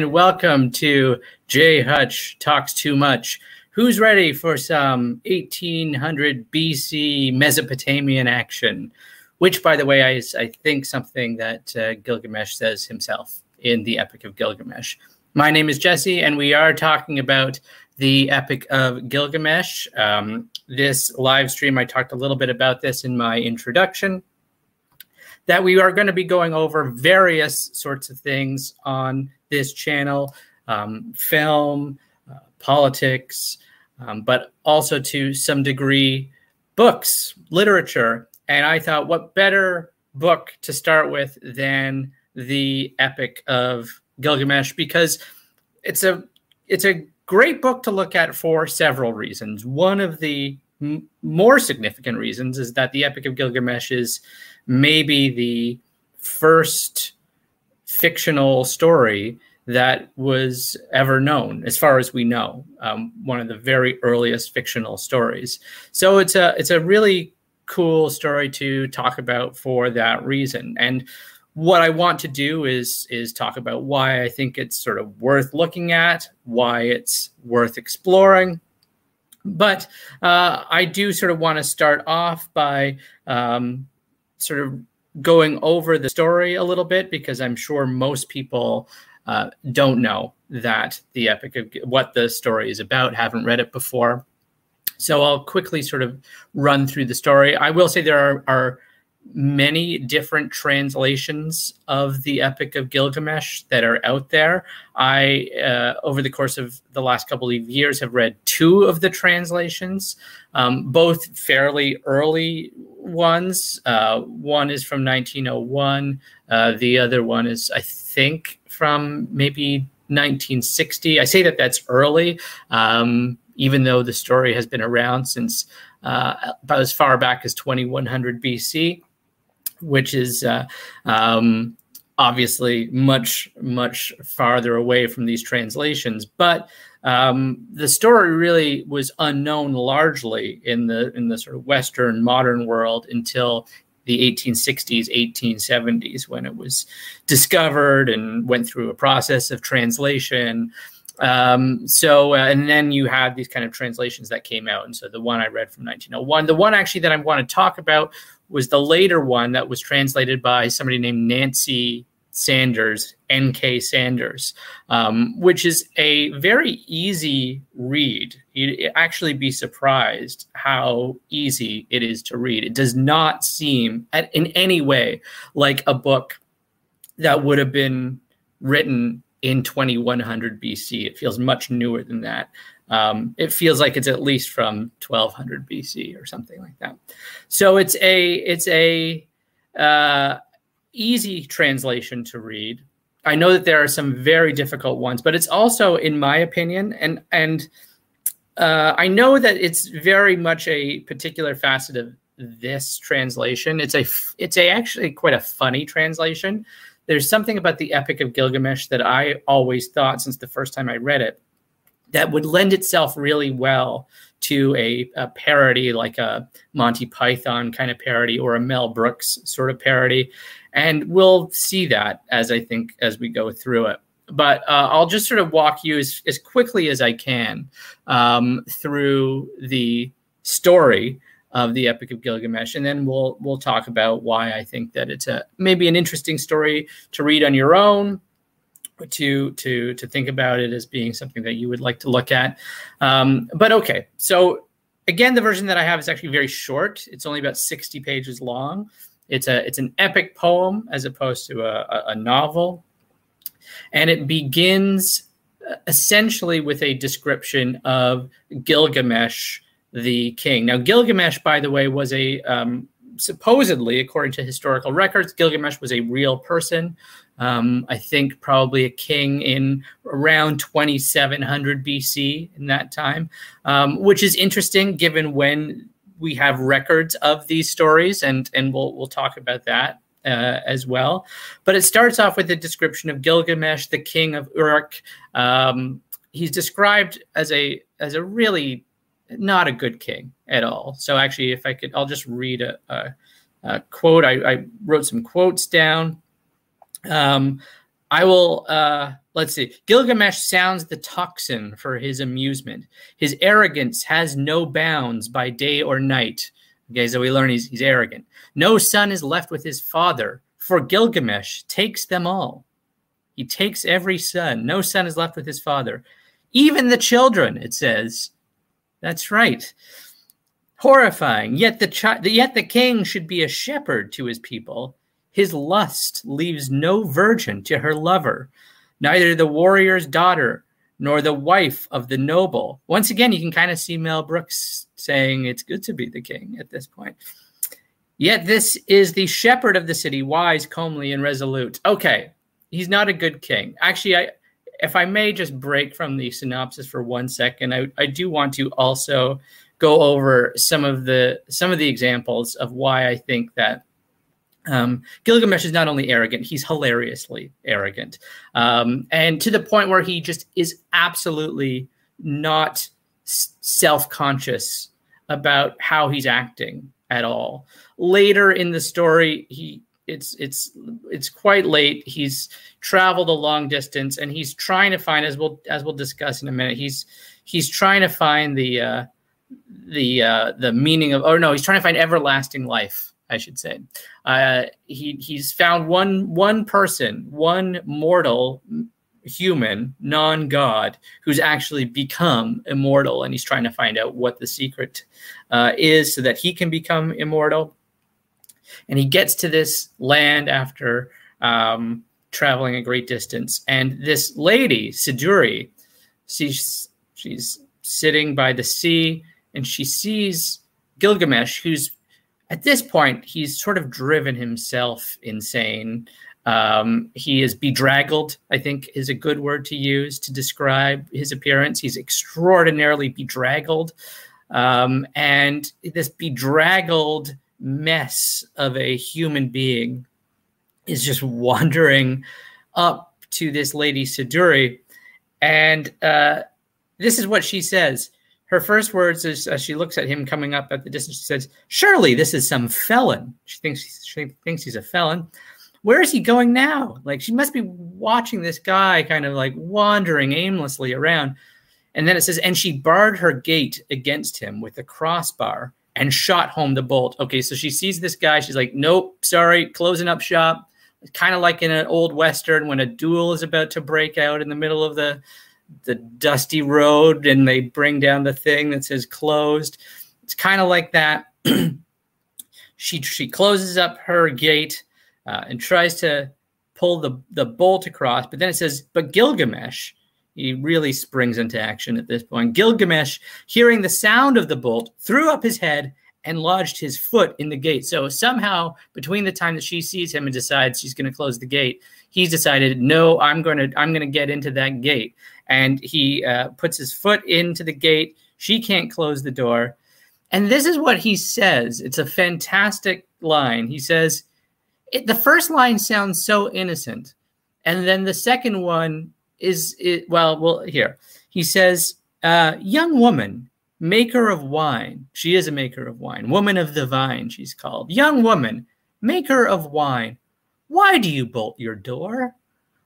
And welcome to Jay Hutch Talks Too Much. Who's ready for some 1800 BC Mesopotamian action? Which, by the way, is, I think, something that uh, Gilgamesh says himself in the Epic of Gilgamesh. My name is Jesse, and we are talking about the Epic of Gilgamesh. Um, this live stream, I talked a little bit about this in my introduction that we are going to be going over various sorts of things on this channel um, film, uh, politics, um, but also to some degree books, literature. And I thought, what better book to start with than the Epic of Gilgamesh? Because it's a it's a great book to look at for several reasons. One of the m- more significant reasons is that the Epic of Gilgamesh is maybe the first fictional story that was ever known, as far as we know. Um, one of the very earliest fictional stories. So it's a it's a really cool story to talk about for that reason. And what I want to do is is talk about why I think it's sort of worth looking at, why it's worth exploring. But uh, I do sort of want to start off by um, sort of going over the story a little bit because I'm sure most people uh, don't know that the epic of what the story is about, haven't read it before. So I'll quickly sort of run through the story. I will say there are, are many different translations of the Epic of Gilgamesh that are out there. I, uh, over the course of the last couple of years, have read two of the translations, um, both fairly early ones. Uh, one is from 1901. Uh, the other one is, I think, from maybe 1960. I say that that's early, um, even though the story has been around since uh, about as far back as 2100 BC which is uh, um, obviously much much farther away from these translations but um, the story really was unknown largely in the in the sort of western modern world until the 1860s 1870s when it was discovered and went through a process of translation um, so, uh, and then you had these kind of translations that came out. And so the one I read from 1901, the one actually that I want to talk about was the later one that was translated by somebody named Nancy Sandars, N.K. Sandars, um, which is a very easy read. You'd actually be surprised how easy it is to read. It does not seem at, in any way like a book that would have been written in 2100 BC. It feels much newer than that. Um, it feels like it's at least from 1200 BC or something like that. So it's a it's a uh, easy translation to read. I know that there are some very difficult ones, but it's also, in my opinion, and and uh, I know that it's very much a particular facet of this translation. It's a it's a actually quite a funny translation. There's something about the Epic of Gilgamesh that I always thought since the first time I read it that would lend itself really well to a, a, parody like a Monty Python kind of parody or a Mel Brooks sort of parody. And we'll see that as I think as we go through it. But uh, I'll just sort of walk you as, as quickly as I can um, through the story of the Epic of Gilgamesh, and then we'll we'll talk about why I think that it's a maybe an interesting story to read on your own, to to to think about it as being something that you would like to look at. Um, but okay, so again, the version that I have is actually very short. It's only about sixty pages long. It's a it's an epic poem as opposed to a, a, novel, and it begins uh, essentially with a description of Gilgamesh, the king. Now, Gilgamesh, by the way, was a um, supposedly, according to historical records, Gilgamesh was a real person um, I think probably a king in around 2700 BC in that time, um, which is interesting given when we have records of these stories, and and we'll we'll talk about that uh, as well. But it starts off with a description of Gilgamesh, the king of Uruk. Um, he's described as a as a really not a good king at all. So actually, if I could, I'll just read a, a, a quote. I, I wrote some quotes down. Um, I will, uh, let's see. Gilgamesh sounds the tocsin for his amusement. His arrogance has no bounds by day or night. Okay, so we learn he's, he's arrogant. No son is left with his father, for Gilgamesh takes them all. He takes every son. No son is left with his father. Even the children, it says. That's right. Horrifying. Yet the, chi- yet the king should be a shepherd to his people. His lust leaves no virgin to her lover, neither the warrior's daughter nor the wife of the noble. Once again, you can kind of see Mel Brooks saying it's good to be the king at this point. Yet this is the shepherd of the city, wise, comely, and resolute. Okay, he's not a good king. Actually, I, if I may just break from the synopsis for one second, I, I do want to also go over some of the some of the examples of why I think that um, Gilgamesh is not only arrogant, he's hilariously arrogant. Um, and to the point where he just is absolutely not self conscious about how he's acting at all. Later in the story, he it's it's it's quite late. He's traveled a long distance and he's trying to find as we'll as we'll discuss in a minute. He's he's trying to find the uh, the uh, the meaning of oh no, he's trying to find everlasting life I should say. Uh, he he's found one one person, one mortal human, non-god, who's actually become immortal, and he's trying to find out what the secret uh, is so that he can become immortal. And he gets to this land after um, traveling a great distance, and this lady, Siduri, she's she's sitting by the sea, and she sees Gilgamesh, who's at this point, he's sort of driven himself insane. Um, he is bedraggled, I think is a good word to use to describe his appearance. He's extraordinarily bedraggled. Um, and this bedraggled mess of a human being is just wandering up to this lady Siduri. And uh, this is what she says her first words is as she looks at him coming up at the distance, she says, Surely this is some felon. She thinks she thinks he's a felon. Where is he going now? Like she must be watching this guy kind of like wandering aimlessly around. And then it says, and she barred her gate against him with a crossbar and shot home the bolt. Okay, so she sees this guy. She's like, nope, sorry, closing up shop. Kind of like in an old Western when a duel is about to break out in the middle of the the dusty road and they bring down the thing that says closed. It's kind of like that. she she closes up her gate uh, and tries to pull the the bolt across, but then it says, "But Gilgamesh." He really springs into action at this point. Gilgamesh, hearing the sound of the bolt, threw up his head and lodged his foot in the gate. So somehow, between the time that she sees him and decides she's going to close the gate, he's decided, no, I'm going to I'm going to get into that gate and he uh, puts his foot into the gate. She can't close the door. And this is what he says. It's a fantastic line. He says, the first line sounds so innocent. And then the second one is, it, well, well, here. He says, uh, Young woman, maker of wine. She is a maker of wine. Woman of the vine, she's called. Young woman, maker of wine. Why do you bolt your door?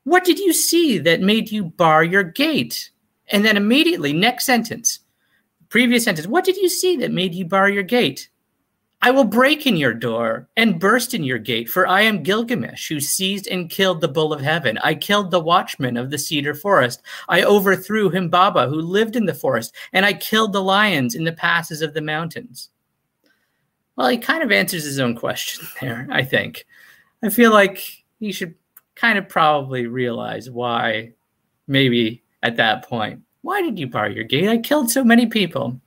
What did you see that made you bar your gate? And then immediately, next sentence, previous sentence, what did you see that made you bar your gate? I will break in your door and burst in your gate, for I am Gilgamesh, who seized and killed the bull of heaven. I killed the watchman of the cedar forest. I overthrew Humbaba, who lived in the forest, and I killed the lions in the passes of the mountains. Well, he kind of answers his own question there, I think. I feel like he should kind of probably realize why, maybe at that point, why did you bar your gate? I killed so many people.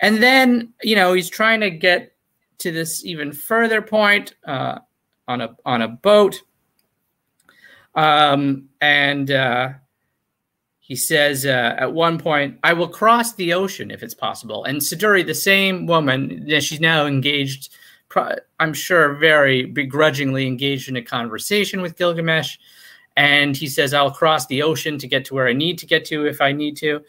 And then, you know, he's trying to get to this even further point uh, on a on a boat. Um, and uh, he says uh, at one point, "I will cross the ocean if it's possible." And Siduri, the same woman, she's now engaged I'm sure, very begrudgingly engaged in a conversation with Gilgamesh. And he says, I'll cross the ocean to get to where I need to get to if I need to.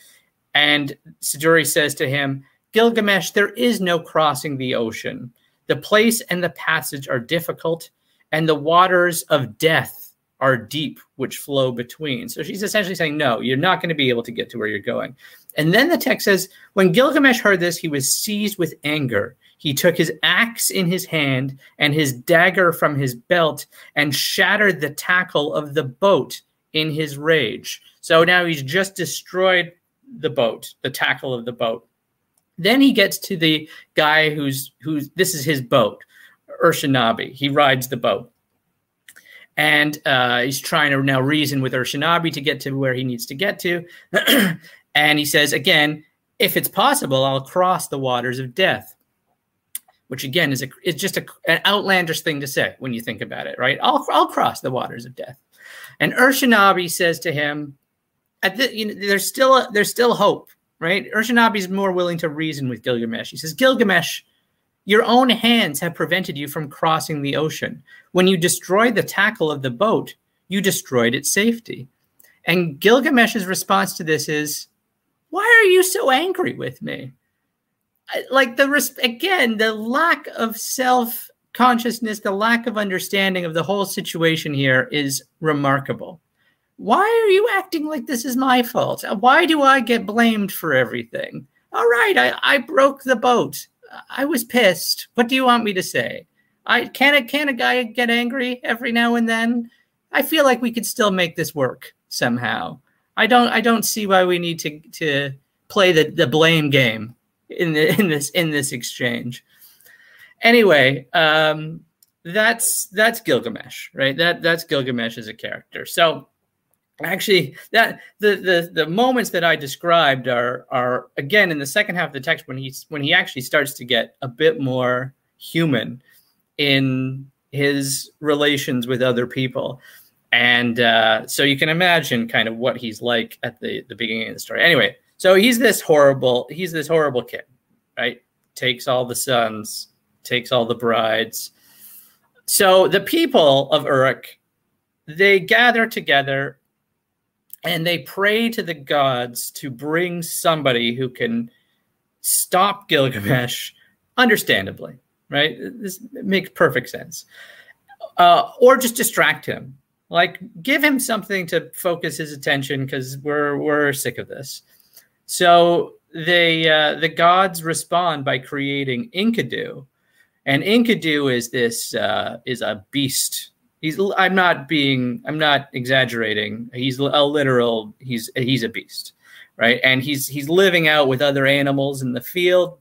And Siduri says to him, Gilgamesh, there is no crossing the ocean. The place and the passage are difficult, and the waters of death are deep, which flow between. So she's essentially saying, no, you're not going to be able to get to where you're going. And then the text says, when Gilgamesh heard this, he was seized with anger. He took his axe in his hand and his dagger from his belt and shattered the tackle of the boat in his rage. So now he's just destroyed the boat, the tackle of the boat. Then he gets to the guy who's who's this is his boat, Urshanabi. He rides the boat. And uh, he's trying to now reason with Urshanabi to get to where he needs to get to. and he says, again, if it's possible, I'll cross the waters of death. Which again is a, it's just a, an outlandish thing to say when you think about it, right? I'll, I'll cross the waters of death. And Urshanabi says to him, at the, you know, there's still a, there's still hope, right? Urshanabi is more willing to reason with Gilgamesh. He says, Gilgamesh, your own hands have prevented you from crossing the ocean. When you destroyed the tackle of the boat, you destroyed its safety. And Gilgamesh's response to this is, Why are you so angry with me? Like the risk again, the lack of self consciousness, the lack of understanding of the whole situation here is remarkable. Why are you acting like this is my fault? Uh, why do I get blamed for everything? All right, I, I broke the boat. I was pissed. What do you want me to say? I can a can a guy get angry every now and then? I feel like we could still make this work somehow. I don't I don't see why we need to to play the, the blame game in the in this in this exchange. Anyway, um, that's that's Gilgamesh, right? That that's Gilgamesh as a character. So actually that the the the moments that I described are are again in the second half of the text when he's when he actually starts to get a bit more human in his relations with other people. And uh, so you can imagine kind of what he's like at the, the beginning of the story. Anyway, so he's this horrible, he's this horrible kid, right? Takes all the sons, takes all the brides. So the people of Uruk, they gather together and they pray to the gods to bring somebody who can stop Gilgamesh, understandably, right? This makes perfect sense. Uh, or just distract him, like give him something to focus his attention because we're we're sick of this. So they uh, the gods respond by creating Enkidu, and Enkidu is this uh, is a beast. He's i'm not being i'm not exaggerating. He's a literal he's he's a beast right? And he's he's living out with other animals in the field.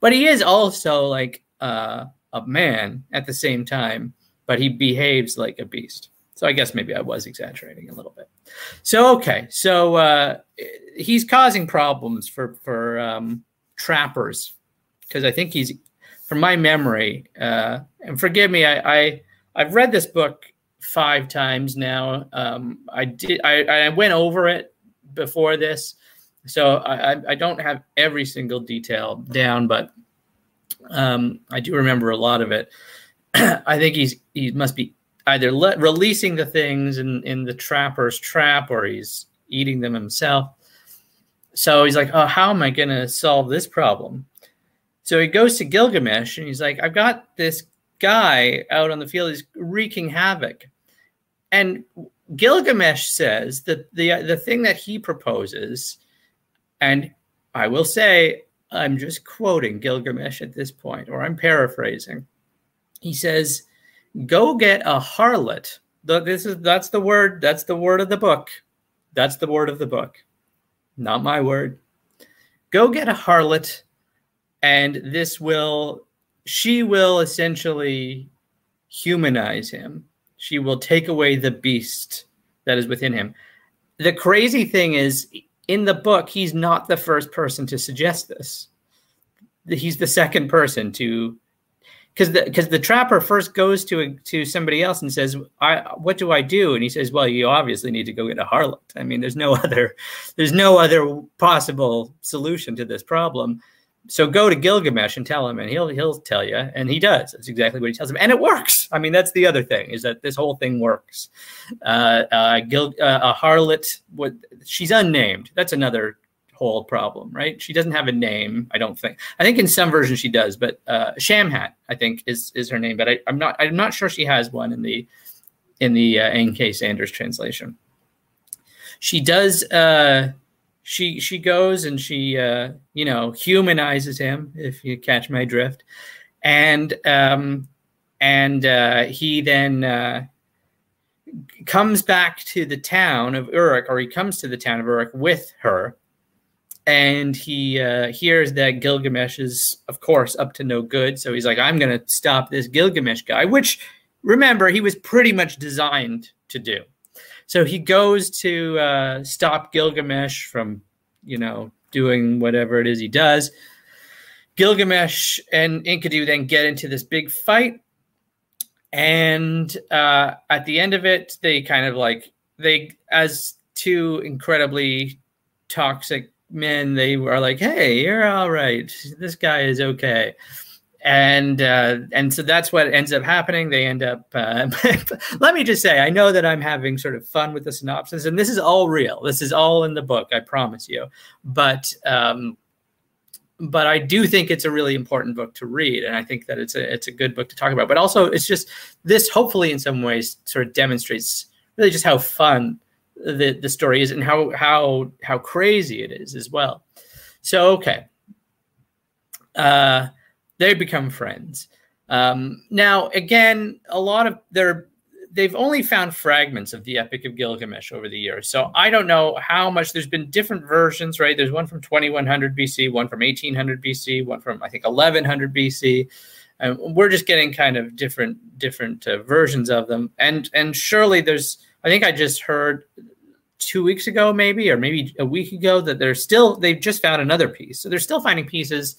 But he is also like uh, a man at the same time but he behaves like a beast so i guess maybe i was exaggerating a little bit so okay so uh, he's causing problems for for um, trappers because i think he's from my memory uh, and forgive me i, I I've read this book five times now. Um, I did. I, I went over it before this, so I, I don't have every single detail down, but um, I do remember a lot of it. I think he's he must be either le- releasing the things in in the trapper's trap or he's eating them himself. So he's like, "Oh, how am I going to solve this problem?" So he goes to Gilgamesh and he's like, "I've got this guy out on the field He's wreaking havoc. And Gilgamesh says that the the thing that he proposes, and I will say I'm just quoting Gilgamesh at this point, or I'm paraphrasing. He says, "Go get a harlot." This is that's the word. That's the word of the book. That's the word of the book, not my word. Go get a harlot, and this will she will essentially humanize him. She will take away the beast that is within him. The crazy thing is, in the book, he's not the first person to suggest this. He's the second person to, because the because the trapper first goes to a, to somebody else and says, "I what do I do?" And he says, "Well, you obviously need to go get a harlot. I mean, there's no other there's no other possible solution to this problem." so go to Gilgamesh and tell him, and he'll he'll tell you, and he does. That's exactly what he tells him, and it works. I mean, that's the other thing is that this whole thing works. Uh, uh, Gil, uh, a harlot, what she's unnamed. That's another whole problem, right? She doesn't have a name. I don't think. I think in some versions she does, but uh, Shamhat, I think, is is her name. But I, I'm not. I'm not sure she has one in the in the uh, N.K. Sandars translation. She does. Uh, she she goes and she uh, you know humanizes him, if you catch my drift, and um, and uh, he then uh, comes back to the town of Uruk, or he comes to the town of Uruk with her, and he uh, hears that Gilgamesh is, of course, up to no good. So he's like, "I'm going to stop this Gilgamesh guy," which remember he was pretty much designed to do. So he goes to uh, stop Gilgamesh from, you know, doing whatever it is he does. Gilgamesh and Enkidu then get into this big fight and uh, at the end of it, they kind of like they as two incredibly toxic men, they were like, "Hey, you're all right. This guy is okay." and uh, and so that's what ends up happening. They end up. Uh, let me just say, I know that I'm having sort of fun with the synopsis, and this is all real. This is all in the book, I promise you. But um, but I do think it's a really important book to read, and I think that it's a it's a good book to talk about. But also, it's just this hopefully in some ways sort of demonstrates really just how fun the the story is and how how how crazy it is as well. So okay, uh, they become friends. Um, now again, a lot of their they've only found fragments of the Epic of Gilgamesh over the years. So I don't know how much there's been different versions, right? There's one from 2100 BC, one from 1800 BC, one from I think 1100 BC. And we're just getting kind of different different uh, versions of them. And and surely there's I think I just heard two weeks ago maybe or maybe a week ago that they're still they've just found another piece. So they're still finding pieces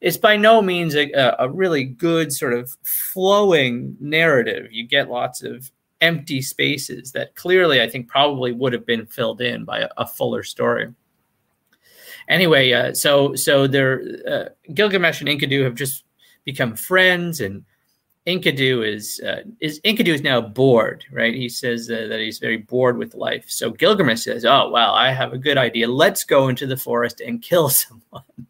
it's by no means a, a really good sort of flowing narrative. You get lots of empty spaces that clearly I think probably would have been filled in by a, a fuller story. Anyway, uh, so so there, uh, Gilgamesh and Enkidu have just become friends, and Enkidu is uh, is Enkidu is now bored, right? He says uh, that he's very bored with life. So Gilgamesh says, "Oh wow, I have a good idea. Let's go into the forest and kill someone."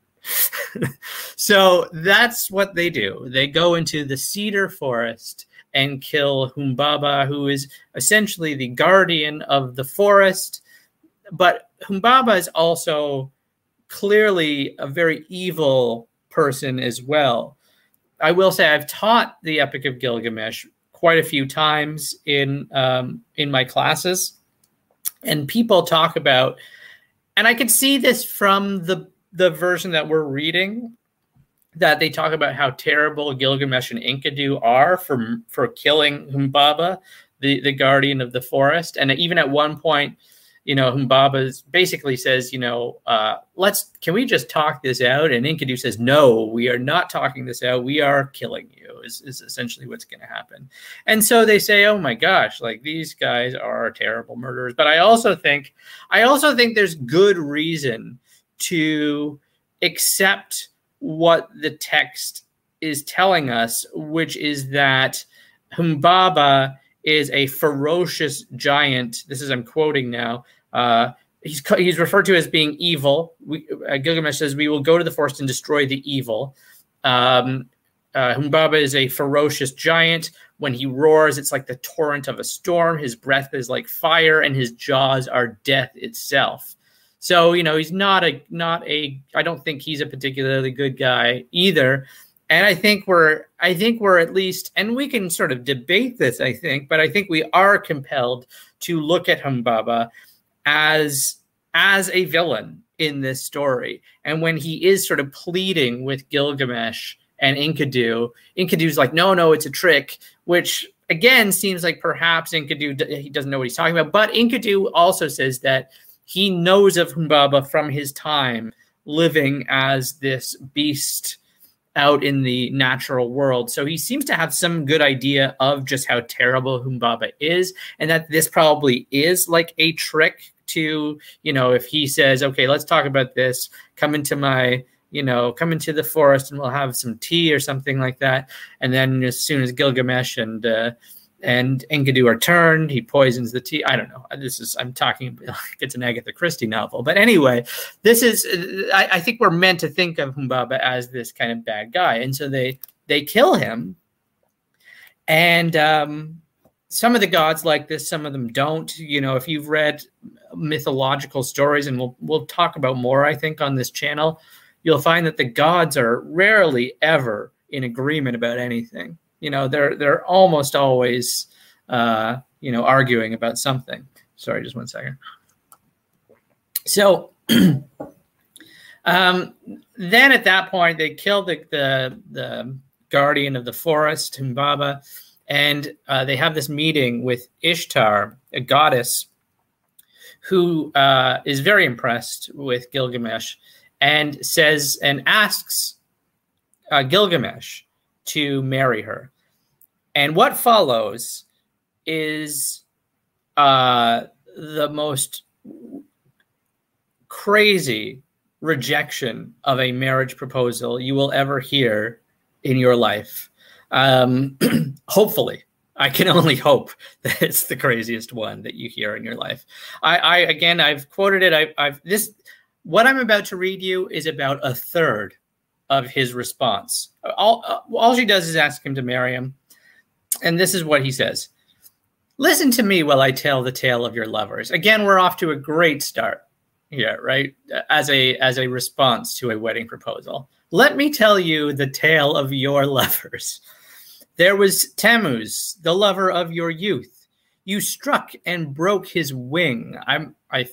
so that's what they do. They go into the cedar forest and kill Humbaba, who is essentially the guardian of the forest. But Humbaba is also clearly a very evil person as well. I will say I've taught the Epic of Gilgamesh quite a few times in um, in my classes, and people talk about, and I can see this from the the version that we're reading that they talk about how terrible Gilgamesh and Enkidu are for for killing Humbaba, the the guardian of the forest, and even at one point, you know, Humbaba basically says, you know, uh, let's can we just talk this out? And Enkidu says, no, we are not talking this out. We are killing you. Is is essentially what's going to happen. And so they say, oh my gosh, like these guys are terrible murderers. But I also think, I also think there's good reason to accept what the text is telling us, which is that Humbaba is a ferocious giant. This is I'm quoting now. Uh, he's he's referred to as being evil. We, uh, Gilgamesh says, "We will go to the forest and destroy the evil." Um, uh, Humbaba is a ferocious giant. When he roars, it's like the torrent of a storm. His breath is like fire, and his jaws are death itself. So you know he's not a not a. I don't think he's a particularly good guy either. And I think we're I think we're at least, and we can sort of debate this. I think, but I think we are compelled to look at Humbaba as as a villain in this story. And when he is sort of pleading with Gilgamesh and Enkidu, Enkidu's like, no, no, it's a trick, which again seems like perhaps Enkidu he doesn't know what he's talking about. But Enkidu also says that he knows of Humbaba from his time living as this beast out in the natural world. So he seems to have some good idea of just how terrible Humbaba is, and that this probably is like a trick to, you know, if he says, okay, let's talk about this, come into my you know, come into the forest and we'll have some tea or something like that. And then as soon as Gilgamesh and uh, and Enkidu are turned. He poisons the tea. I don't know. This is I'm talking it's an Agatha Christie novel, but anyway, this is I, I, think we're meant to think of Humbaba as this kind of bad guy, and so they they kill him, and um, some of the gods like this, some of them don't. You know, if you've read mythological stories, and we'll we'll talk about more, I think, on this channel, you'll find that the gods are rarely ever in agreement about anything. You know, they're they're almost always uh, you know arguing about something. Sorry, just one second. So um, then at that point, they killed the, the, the guardian of the forest, Humbaba, and uh, they have this meeting with Ishtar, a goddess, who uh, is very impressed with Gilgamesh and says and asks uh, Gilgamesh to marry her. And what follows is uh, the most crazy rejection of a marriage proposal you will ever hear in your life. Um, hopefully, I can only hope that it's the craziest one that you hear in your life. I, I again, I've quoted it. I, I've this. What I'm about to read you is about a third of his response. All, all she does is ask him to marry him, and this is what he says: "Listen to me while I tell the tale of your lovers." Again, we're off to a great start here, right? As a as a response to a wedding proposal. Let me tell you the tale of your lovers. There was Tammuz, the lover of your youth. You struck and broke his wing. I'm I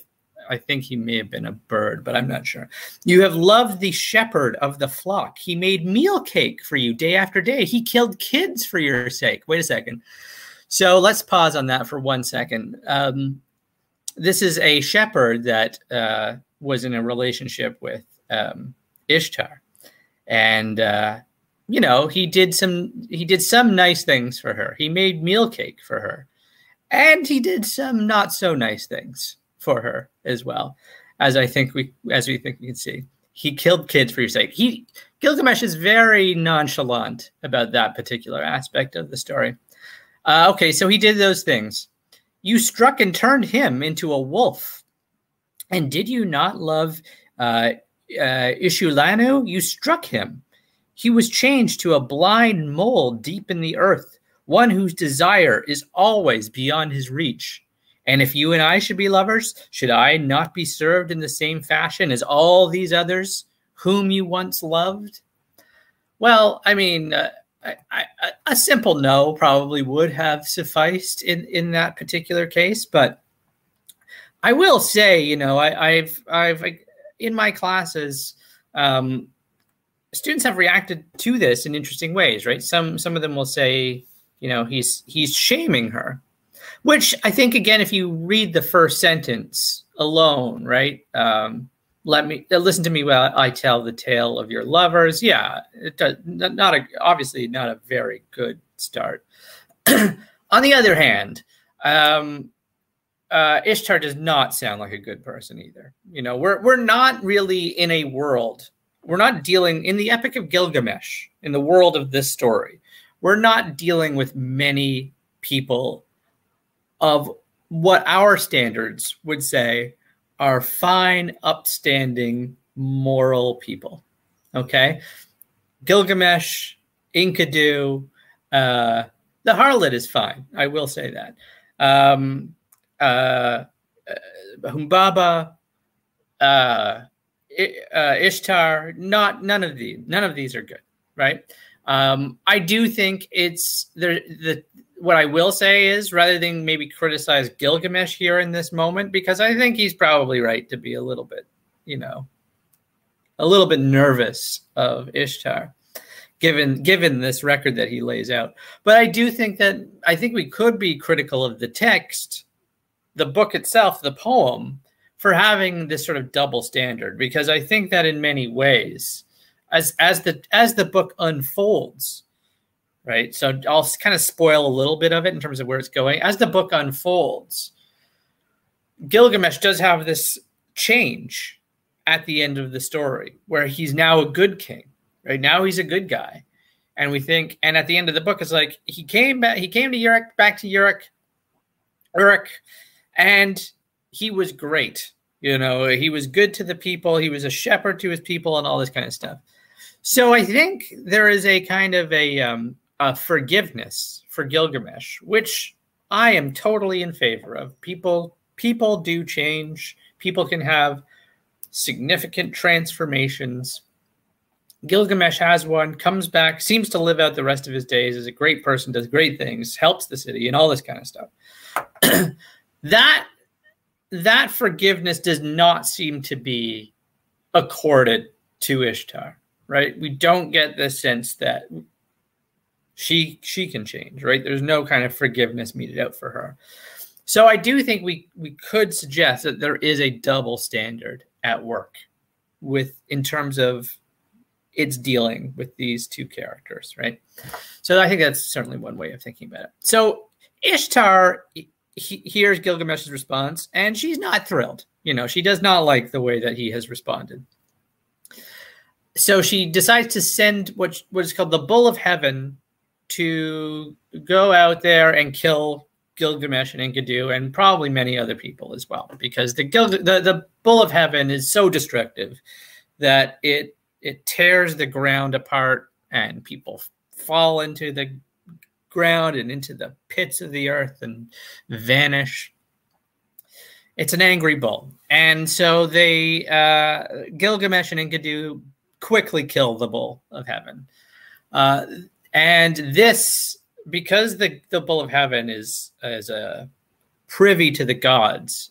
I think he may have been a bird, but I'm not sure. You have loved the shepherd of the flock. He made meal cake for you day after day. He killed kids for your sake. Wait a second. So let's pause on that for one second. Um, this is a shepherd that uh, was in a relationship with um, Ishtar, and uh, you know he did some he did some nice things for her. He made meal cake for her, and he did some not so nice things for her as well, as I think we as we think we can see. He killed kids for your sake. He Gilgamesh is very nonchalant about that particular aspect of the story. Uh, okay, so he did those things. You struck and turned him into a wolf. And did you not love uh, uh, Ishulanu? You struck him. He was changed to a blind mole deep in the earth, one whose desire is always beyond his reach. And if you and I should be lovers, should I not be served in the same fashion as all these others whom you once loved? Well, I mean, uh, I, I, a simple no probably would have sufficed in, in that particular case, but I will say, you know, I, have I've in my classes, um, students have reacted to this in interesting ways, right? Some some of them will say, you know, he's he's shaming her, which I think again, if you read the first sentence alone, right? Um, let me uh, listen to me while I tell the tale of your lovers. Yeah, it does, not a obviously not a very good start. On the other hand, um, uh, Ishtar does not sound like a good person either. You know, we're we're not really in a world. We're not dealing in the Epic of Gilgamesh in the world of this story. We're not dealing with many people of what our standards would say are fine, upstanding, moral people. Okay. Gilgamesh, Enkidu, uh, the harlot is fine. I will say that. Um, uh, uh, Humbaba, uh, uh, Ishtar, not none of these. None of these are good, right? Um, I do think it's. The what I will say is rather than maybe criticize Gilgamesh here in this moment, because I think he's probably right to be a little bit, you know, a little bit nervous of Ishtar, given given this record that he lays out. But I do think that I think we could be critical of the text, the book itself, the poem, for having this sort of double standard, because I think that in many ways, as as the as the book unfolds right? So I'll kind of spoil a little bit of it in terms of where it's going. As the book unfolds, Gilgamesh does have this change at the end of the story where he's now a good king, right? Now he's a good guy. And we think, and at the end of the book, it's like he came back, he came to Uruk, back to Uruk, Uruk, and he was great. You know, he was good to the people, he was a shepherd to his people, and all this kind of stuff. So I think there is a kind of a um, uh, forgiveness for Gilgamesh, which I am totally in favor of. People people do change. People can have significant transformations. Gilgamesh has one, comes back, seems to live out the rest of his days, is a great person, does great things, helps the city, and all this kind of stuff. that that forgiveness does not seem to be accorded to Ishtar, right? We don't get the sense that she she can change, right? There's no kind of forgiveness meted out for her. So I do think we we could suggest that there is a double standard at work with in terms of it's dealing with these two characters, right? So I think that's certainly one way of thinking about it. So Ishtar he, hears Gilgamesh's response, and she's not thrilled. You know, she does not like the way that he has responded. So she decides to send what what is called the Bull of Heaven to go out there and kill Gilgamesh and Enkidu and probably many other people as well, because the Gil- the the Bull of Heaven is so destructive that it it tears the ground apart and people fall into the ground and into the pits of the earth and vanish. It's an angry bull. And so they, uh, Gilgamesh and Enkidu quickly kill the bull of heaven. Uh, and this, because the, the bull of heaven is, is a privy to the gods,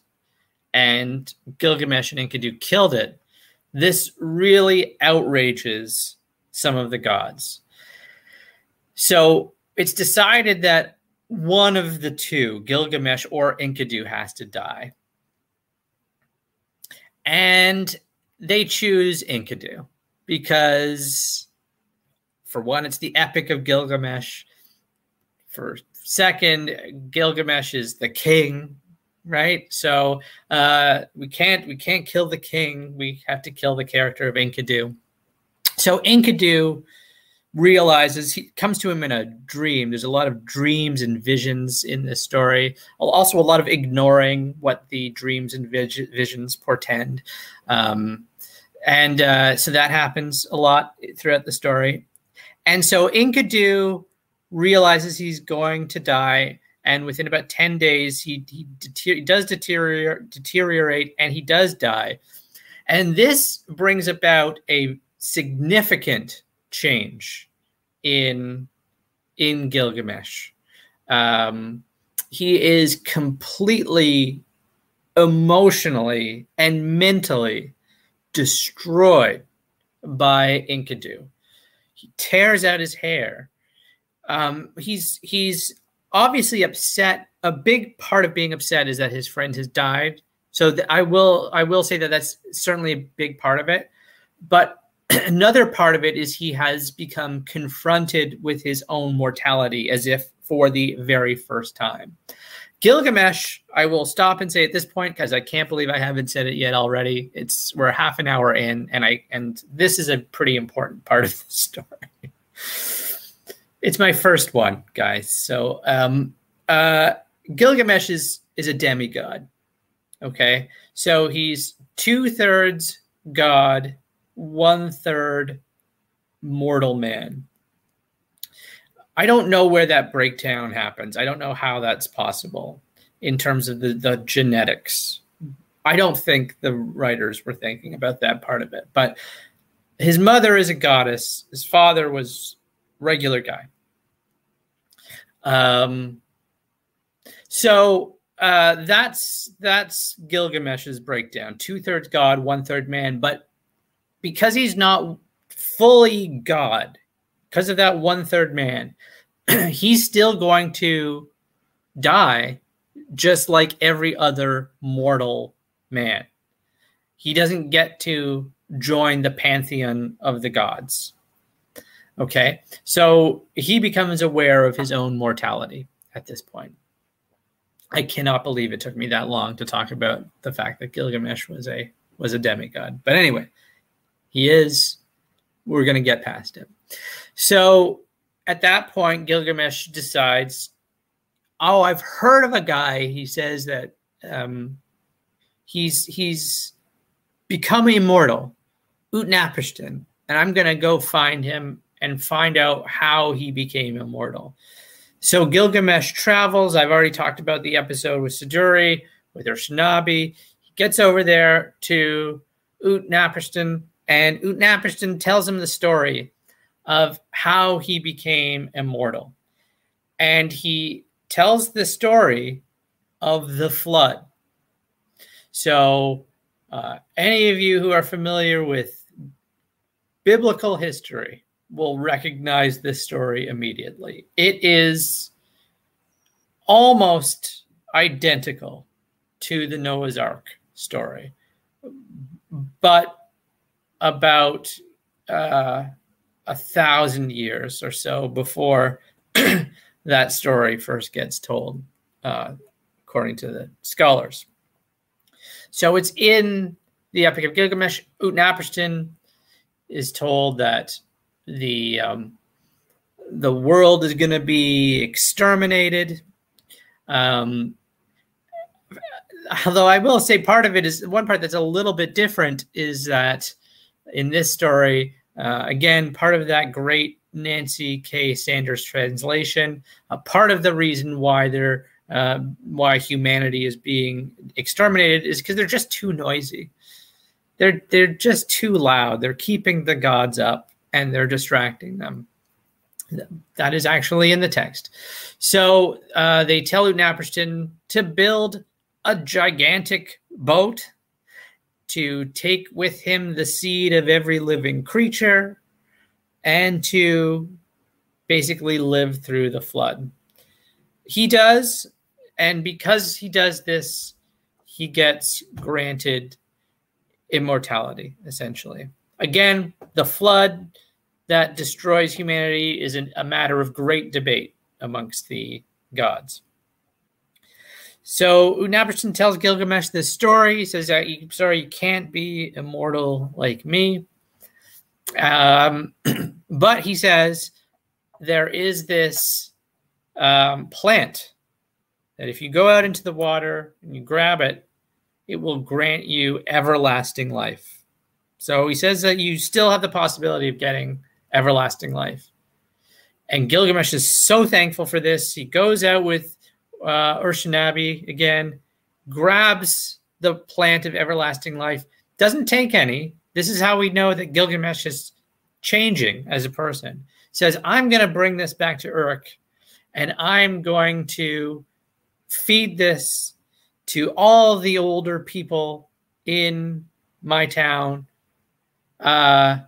and Gilgamesh and Enkidu killed it, this really outrages some of the gods. So it's decided that one of the two, Gilgamesh or Enkidu, has to die. And they choose Enkidu because, for one, it's the Epic of Gilgamesh. For second, Gilgamesh is the king right? So uh, we can't we can't kill the king. We have to kill the character of Enkidu. So Enkidu realizes he comes to him in a dream. There's a lot of dreams and visions in this story. Also, a lot of ignoring what the dreams and visions portend. Um, and uh, so that happens a lot throughout the story. And so Enkidu realizes he's going to die and within about 10 days he, he deter- does deteriorate and he does die and this brings about a significant change in in gilgamesh um, he is completely emotionally and mentally destroyed by enkidu he tears out his hair um, he's he's obviously upset. A big part of being upset is that his friend has died. So th- I will I will say that that's certainly a big part of it. But another part of it is he has become confronted with his own mortality as if for the very first time. Gilgamesh, I will stop and say at this point because I can't believe I haven't said it yet already. It's we're half an hour in, and I and this is a pretty important part of the story. It's my first one, guys. So um, uh, Gilgamesh is is a demigod. Okay, so he's two thirds god, one third mortal man. I don't know where that breakdown happens. I don't know how that's possible in terms of the, the genetics. I don't think the writers were thinking about that part of it. But his mother is a goddess. His father was regular guy. Um, so uh, that's that's Gilgamesh's breakdown: two thirds God, one third man. But because he's not fully God, because of that one third man, he's still going to die, just like every other mortal man. He doesn't get to join the pantheon of the gods. Okay. So he becomes aware of his own mortality at this point. I cannot believe it took me that long to talk about the fact that Gilgamesh was a was a demigod. But anyway, he is. We're going to get past him. So at that point, Gilgamesh decides, "Oh, I've heard of a guy." He says that um, he's he's become immortal, Utnapishtim, and I'm going to go find him and find out how he became immortal. So Gilgamesh travels. I've already talked about the episode with Siduri, with Urshanabi. He gets over there to Utnapishtim, and Utnapishtim tells him the story of how he became immortal. And he tells the story of the flood. So, uh, any of you who are familiar with biblical history will recognize this story immediately. It is almost identical to the Noah's Ark story, but about uh, a thousand years or so before that story first gets told, uh, according to the scholars. So it's in the Epic of Gilgamesh. Utnapishtim is told that the um, the world is going to be exterminated. Um, although I will say part of it is one part that's a little bit different is that in this story, uh, again, part of that great Nancy K. Sandars translation, a part of the reason why they're uh, why humanity is being exterminated is because they're just too noisy. They're they're just too loud. They're keeping the gods up and they're distracting them. That is actually in the text. So uh, they tell Utnapishtim to build a gigantic boat to take with him the seed of every living creature and to basically live through the flood. He does, and because he does this, he gets granted immortality, essentially. Again, the flood that destroys humanity is an, a matter of great debate amongst the gods. So Utnapishtim tells Gilgamesh this story. He says, "I'm sorry, you can't be immortal like me." Um, but he says there is this um, plant that if you go out into the water and you grab it, it will grant you everlasting life. So he says that you still have the possibility of getting everlasting life. And Gilgamesh is so thankful for this. He goes out with uh, Urshanabi again, grabs the plant of everlasting life, doesn't take any. This is how we know that Gilgamesh is changing as a person. Says, I'm going to bring this back to Uruk and I'm going to feed this to all the older people in my town. Uh,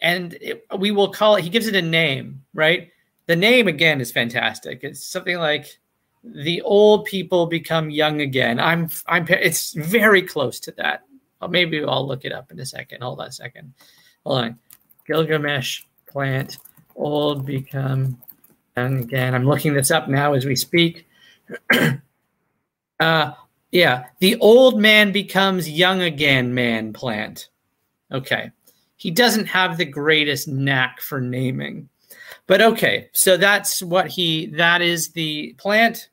and it, we will call it, he gives it a name, right? The name again is fantastic. It's something like the old people become young again. I'm, I'm, it's very close to that. Maybe I'll look it up in a second. Hold on a second. Hold on. Gilgamesh plant, old become young again. I'm looking this up now as we speak. uh, yeah, the old man becomes young again man plant. Okay. He doesn't have the greatest knack for naming. But okay, so that's what he that is the plant.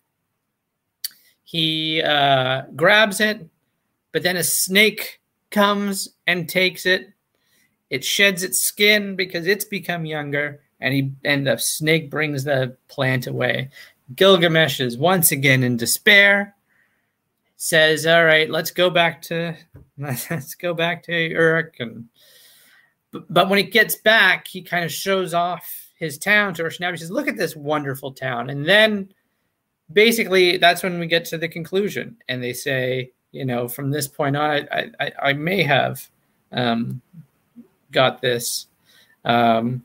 He uh, grabs it, but then a snake comes and takes it. It sheds its skin because it's become younger, and he and the snake brings the plant away. Gilgamesh is once again in despair says, "All right, let's go back to let's go back to Uruk." And but when he gets back, he kind of shows off his town to Urshanabi. He says, "Look at this wonderful town." And then basically, that's when we get to the conclusion, and they say, "You know, from this point on, I I, I may have um, got this." Um,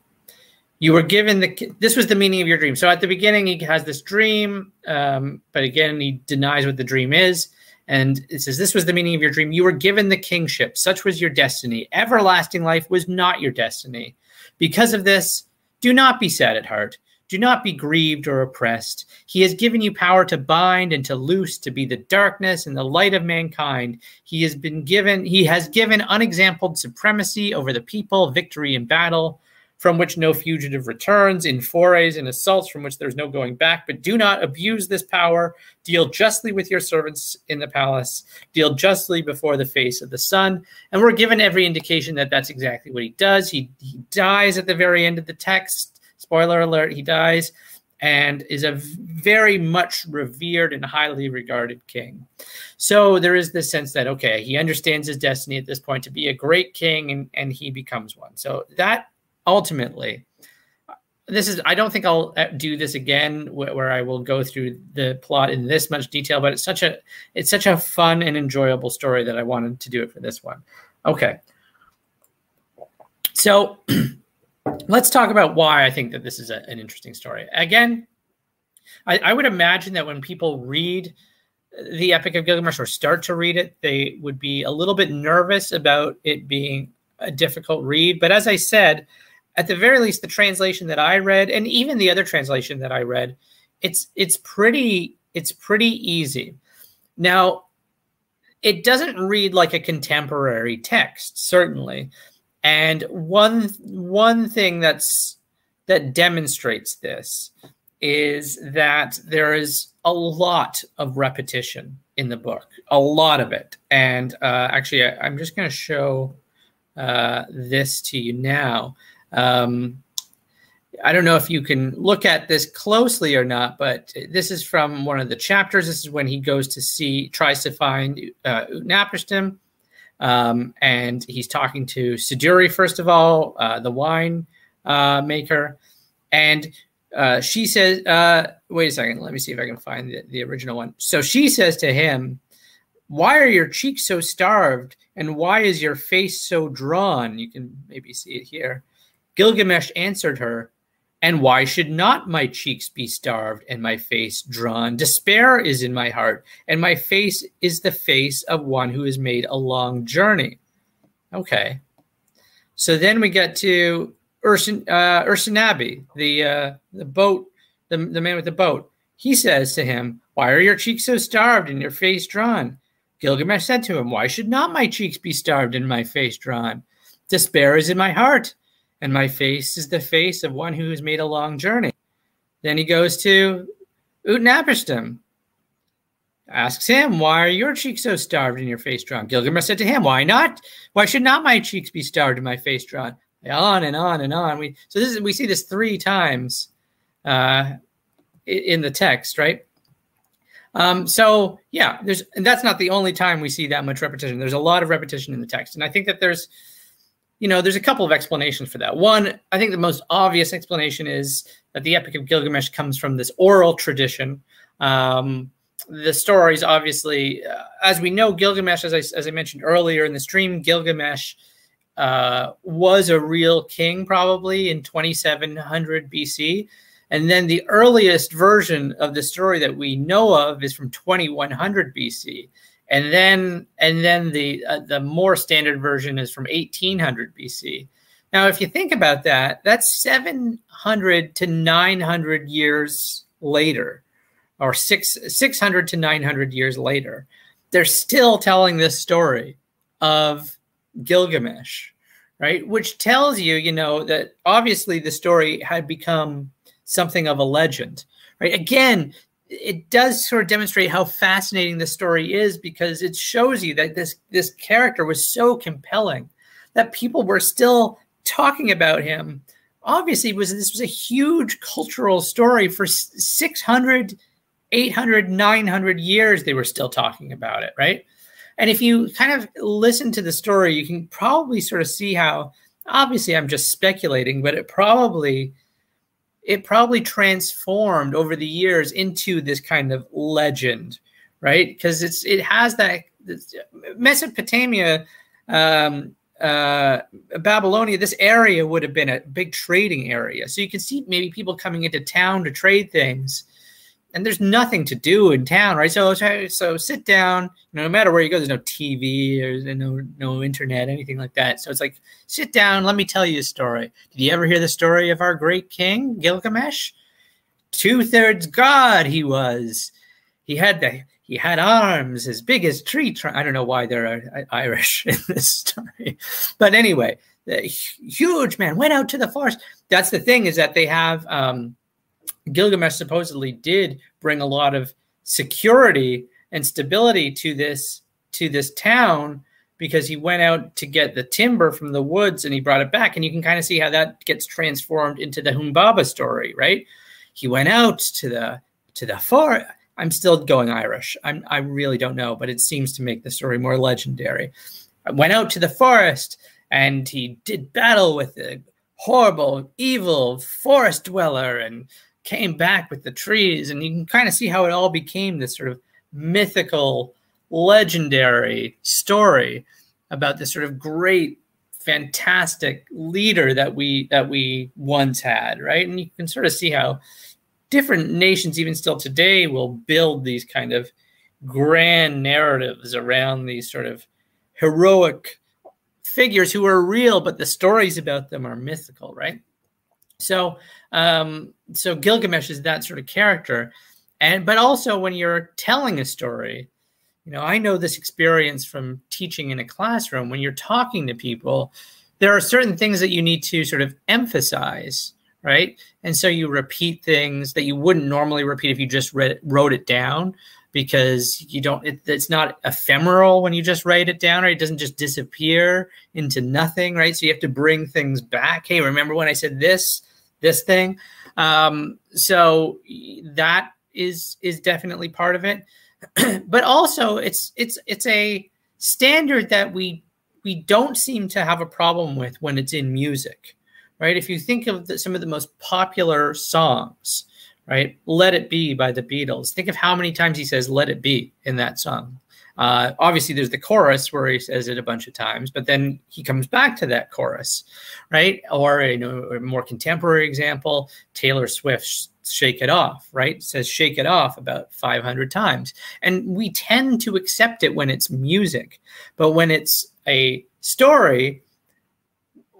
you were given the this was the meaning of your dream so at the beginning he has this dream um, but again he denies what the dream is and it says, This was the meaning of your dream. You were given the kingship. Such was your destiny. Everlasting life was not your destiny. Because of this, do not be sad at heart. Do not be grieved or oppressed. He has given you power to bind and to loose, to be the darkness and the light of mankind. He has been given, he has given unexampled supremacy over the people, victory in battle from which no fugitive returns, in forays and assaults from which there's no going back. But do not abuse this power. Deal justly with your servants in the palace. Deal justly before the face of the sun. And we're given every indication that that's exactly what he does. He, he dies at the very end of the text. Spoiler alert, he dies. and is a very much revered and highly regarded king. So there is this sense that, okay, he understands his destiny at this point to be a great king and, and he becomes one. So that ultimately, this is, I don't think I'll uh, do this again where, where I will go through the plot in this much detail, but it's such a, it's such a fun and enjoyable story that I wanted to do it for this one. Okay. So let's talk about why I think that this is a, an interesting story. Again, I, I, would imagine that when people read the Epic of Gilgamesh or start to read it, they would be a little bit nervous about it being a difficult read. But as I said, at the very least, the translation that I read, and even the other translation that I read, it's it's pretty it's pretty easy. Now, it doesn't read like a contemporary text, certainly, and one one thing that's that demonstrates this is that there is a lot of repetition in the book, a lot of it. And uh, actually, I, am just going to show uh, this to you now. Um, I don't know if you can look at this closely or not, but this is from one of the chapters. This is when he goes to see, tries to find uh, Utnapishtim, um, and he's talking to Siduri, first of all, uh, the wine uh, maker. And uh, she says, uh, wait a second, let me see if I can find the, the original one. So she says to him, Why are your cheeks so starved? And why is your face so drawn? You can maybe see it here. Gilgamesh answered her, and why should not my cheeks be starved and my face drawn? Despair is in my heart, and my face is the face of one who has made a long journey. Okay. So then we get to Ursin, uh, Ursinabi, the, uh, the boat, the, the man with the boat. He says to him, Why are your cheeks so starved and your face drawn? Gilgamesh said to him, Why should not my cheeks be starved and my face drawn? Despair is in my heart, and my face is the face of one who has made a long journey. Then he goes to Utnapishtim, asks him, Why are your cheeks so starved and your face drawn? Gilgamesh said to him, Why not? Why should not my cheeks be starved and my face drawn? On and on and on. We so this is we see this three times uh, in the text, right? Um, so yeah, there's and that's not the only time we see that much repetition. There's a lot of repetition in the text, and I think that there's you know, there's a couple of explanations for that. One, I think the most obvious explanation is that the Epic of Gilgamesh comes from this oral tradition. Um, the stories, obviously, uh, as we know, Gilgamesh, as I, as I mentioned earlier in the stream, Gilgamesh uh, was a real king probably in 2700 BC. And then the earliest version of the story that we know of is from 2100 BC and then and then the uh, the more standard version is from 1800 BC. Now, if you think about that, that's 700 to 900 years later, or six 600 to 900 years later. They're still telling this story of Gilgamesh, right? Which tells you, you know, that obviously the story had become something of a legend, right? Again, it does sort of demonstrate how fascinating the story is because it shows you that this this character was so compelling that people were still talking about him. Obviously was this was a huge cultural story for 600 800 900 years they were still talking about it right? And if you kind of listen to the story you can probably sort of see how obviously i'm just speculating but it probably it probably transformed over the years into this kind of legend, right? Because it's it has that Mesopotamia, um, uh, Babylonia. This area would have been a big trading area, so you can see maybe people coming into town to trade things and there's nothing to do in town, right? So so sit down. You know, no matter where you go, there's no TV, there's no no internet, anything like that. So it's like sit down. Let me tell you a story. Did you ever hear the story of our great king Gilgamesh? Two thirds god he was. He had the he had arms as big as tree. I don't know why they're Irish in this story, but anyway, the huge man went out to the forest. That's the thing is that they have. Um, Gilgamesh supposedly did bring a lot of security and stability to this to this town because he went out to get the timber from the woods and he brought it back and you can kind of see how that gets transformed into the Humbaba story, right? he went out to the to the forest. I'm still going Irish. I'm, I really don't know, but it seems to make the story more legendary. I went out to the forest and he did battle with the horrible, evil forest dweller and came back with the trees. And you can kind of see how it all became this sort of mythical, legendary story about this sort of great fantastic leader that we that we once had right and you can sort of see how different nations, even still today, will build these kind of grand narratives around these sort of heroic figures who are real, but the stories about them are mythical, right? So, um, so Gilgamesh is that sort of character, and but also when you're telling a story, you know, I know this experience from teaching in a classroom. When you're talking to people, there are certain things that you need to sort of emphasize right? And so you repeat things that you wouldn't normally repeat if you just read wrote it down because you don't it, it's not ephemeral when you just write it down right? It doesn't just disappear into nothing right? So you have to bring things back. Hey remember when i said this this thing um, so that is is definitely part of it but also it's it's it's a standard that we we don't seem to have a problem with when it's in music right? If you think of the, some of the most popular songs, right? Let It Be by the Beatles. Think of how many times he says Let It Be in that song. Uh, obviously, there's the chorus where he says it a bunch of times, but then he comes back to that chorus, right? Or you know, a more contemporary example, Taylor Swift shake it off right says shake it off about 500 times and we tend to accept it when it's music but when it's a story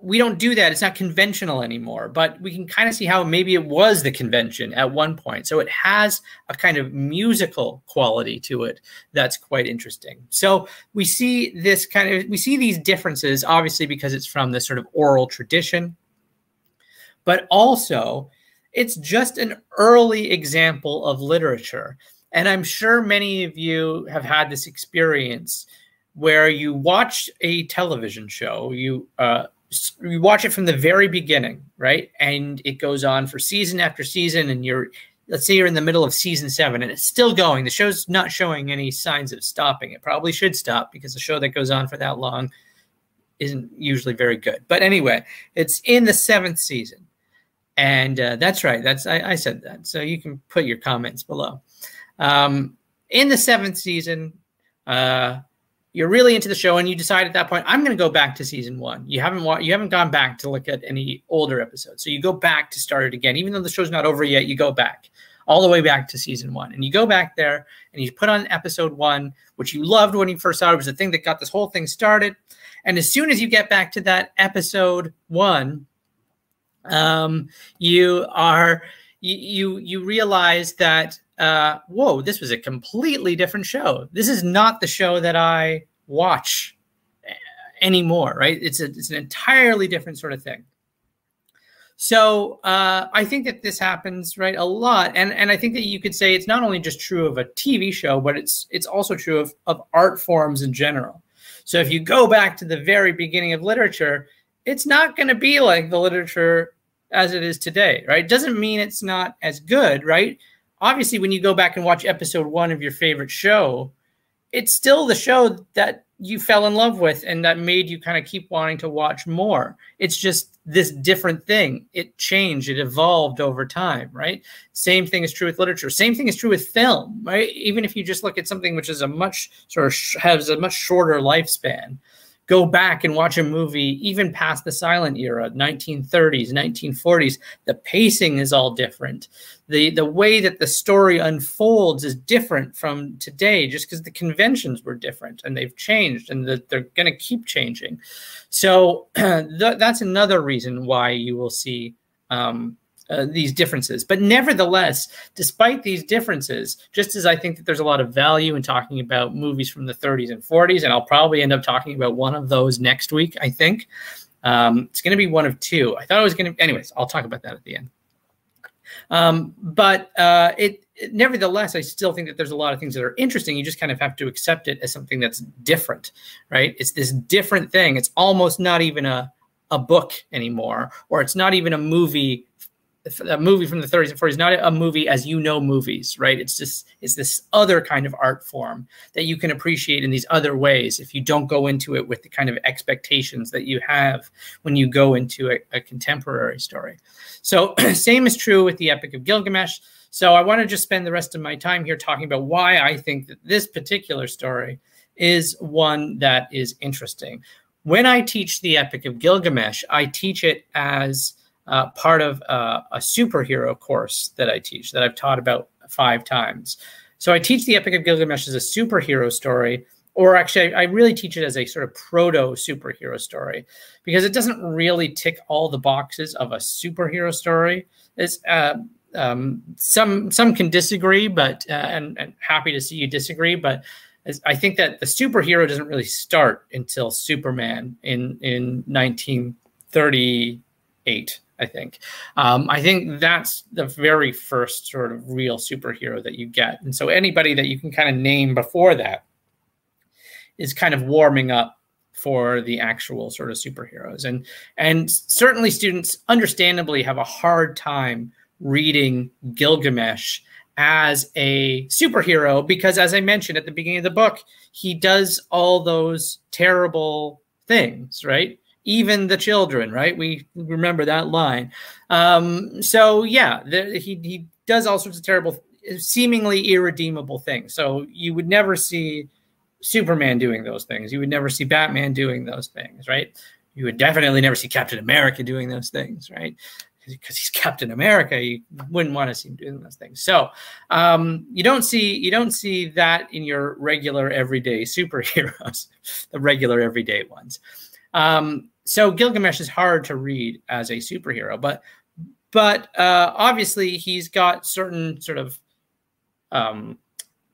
we don't do that. It's not conventional anymore, but we can kind of see how maybe it was the convention at one point. So it has a kind of musical quality to it that's quite interesting. So we see this kind of we see these differences obviously because it's from this sort of oral tradition, but also it's just an early example of literature. And I'm sure many of you have had this experience where you watch a television show, you uh, you watch it from the very beginning, right? And it goes on for season after season, and you're let's say you're in the middle of season seven and it's still going. The show's not showing any signs of stopping. It probably should stop because a show that goes on for that long isn't usually very good. But anyway, it's in the seventh season. And uh, that's right. That's I, I, said that. So you can put your comments below. Um, in the seventh season, uh, you're really into the show and you decide at that point i'm going to go back to season one. You haven't wa- you haven't gone back to look at any older episodes. So you go back to start it again. Even though the show's not over yet you go back all the way back to season one. And you go back there and you put on episode one which you loved when you first saw it, it was the thing that got this whole thing started. And as soon as you get back to that episode one um, you are you you, you realize that uh, whoa, this was a completely different show. This is not the show that I watch eh, anymore, right? It's a, it's an entirely different sort of thing. So uh, I think that this happens right a lot, and and I think that you could say it's not only just true of a TV show, but it's it's also true of of art forms in general. So if you go back to the very beginning of literature, it's not going to be like the literature as it is today, right? Doesn't mean it's not as good, right? Obviously when you go back and watch episode one of your favorite show it's still the show that you fell in love with and that made you kind of keep wanting to watch more. It's just this different thing. It changed it evolved over time right? Same thing is true with literature. Same thing is true with film right? Even if you just look at something which is a much sort of has a much shorter lifespan go back and watch a movie even past the silent era 1930s 1940s the pacing is all different. The the way that the story unfolds is different from today just because the conventions were different and they've changed and they're going to keep changing. So th- that's another reason why you will see um, uh, these differences. But nevertheless, despite these differences, just as I think that there's a lot of value in talking about movies from the 30s and 40s, and I'll probably end up talking about one of those next week, I think. Um, it's going to be one of two. I thought it was going to, anyways, I'll talk about that at the end. Um, but uh, it, it, nevertheless, I still think that there's a lot of things that are interesting. You just kind of have to accept it as something that's different, right? It's this different thing. It's almost not even a, a book anymore, or it's not even a movie a movie from the 30s and 40s, not a movie as you know movies, right? It's just it's this other kind of art form that you can appreciate in these other ways if you don't go into it with the kind of expectations that you have when you go into a, a contemporary story. So same is true with the Epic of Gilgamesh. So I want to just spend the rest of my time here talking about why I think that this particular story is one that is interesting. When I teach the Epic of Gilgamesh, I teach it as uh, part of uh, a superhero course that I teach that I've taught about five times. So I teach the Epic of Gilgamesh as a superhero story, or actually, I really teach it as a sort of proto superhero story because it doesn't really tick all the boxes of a superhero story. It's uh, um, some some can disagree, but uh, and, and happy to see you disagree, but I think that the superhero doesn't really start until Superman in in 1938. I think. Um, I think that's the very first sort of real superhero that you get. And so anybody that you can kind of name before that is kind of warming up for the actual sort of superheroes. And and certainly students understandably have a hard time reading Gilgamesh as a superhero because as I mentioned at the beginning of the book, he does all those terrible things, right? Even the children, right? We remember that line. Um, so yeah, the, he he does all sorts of terrible, seemingly irredeemable things. So you would never see Superman doing those things. You would never see Batman doing those things, right? You would definitely never see Captain America doing those things, right? Because he's Captain America, you wouldn't want to see him doing those things. So um, you don't see you don't see that in your regular everyday superheroes, the regular everyday ones. Um, so Gilgamesh is hard to read as a superhero, but but uh, obviously he's got certain sort of um,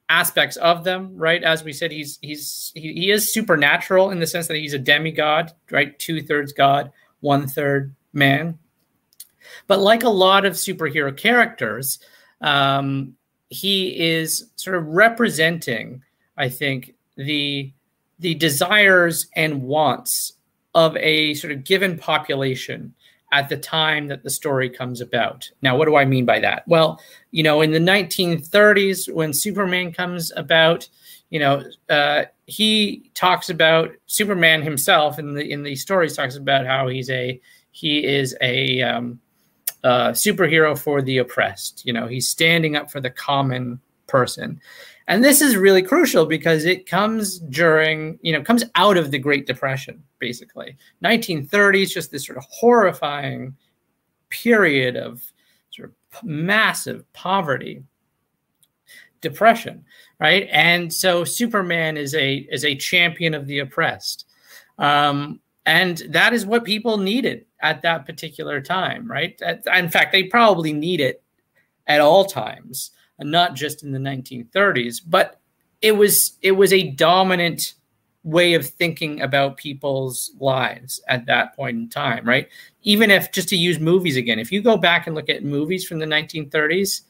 aspects of them, right? As we said, he's he's he, he is supernatural in the sense that he's a demigod, right? Two thirds god, one third man. But like a lot of superhero characters, um, he is sort of representing, I think, the the desires and wants of a sort of given population at the time that the story comes about. Now, what do I mean by that? Well, you know, in the 1930s, when Superman comes about, you know, uh, he talks about Superman himself in the in the stories talks about how he's a he is a um, uh, superhero for the oppressed. You know, he's standing up for the common person, and this is really crucial because it comes during, you know, comes out of the Great Depression, basically. 1930s, just this sort of horrifying period of sort of massive poverty, depression, right? And so Superman is a is a champion of the oppressed. Um, and that is what people needed at that particular time, right? In fact, they probably need it at all times and not just in the 1930s. But it was it was a dominant way of thinking about people's lives at that point in time, right? Even if just to use movies again, if you go back and look at movies from the 1930s,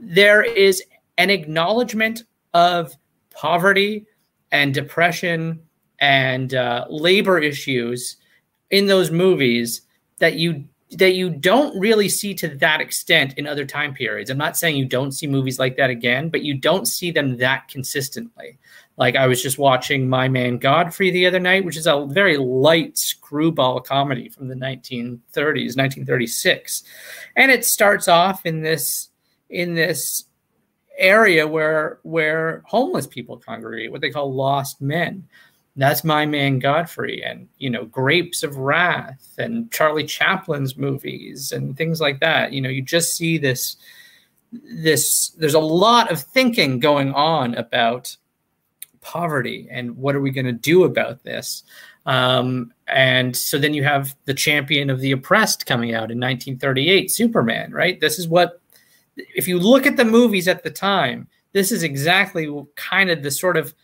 there is an acknowledgement of poverty and depression and uh, labor issues in those movies that you that you don't really see to that extent in other time periods. I'm not saying you don't see movies like that again, but you don't see them that consistently. Like I was just watching My Man Godfrey the other night, which is a very light screwball comedy from the 1930s, 1936. And it starts off in this in this area where where homeless people congregate, what they call lost men that's my man Godfrey, and you know, Grapes of Wrath, and Charlie Chaplin's movies, and things like that. You know, you just see this. This there's a lot of thinking going on about poverty and what are we going to do about this. Um, and so then you have the champion of the oppressed coming out in 1938, Superman. Right. This is what, if you look at the movies at the time, this is exactly kind of the sort of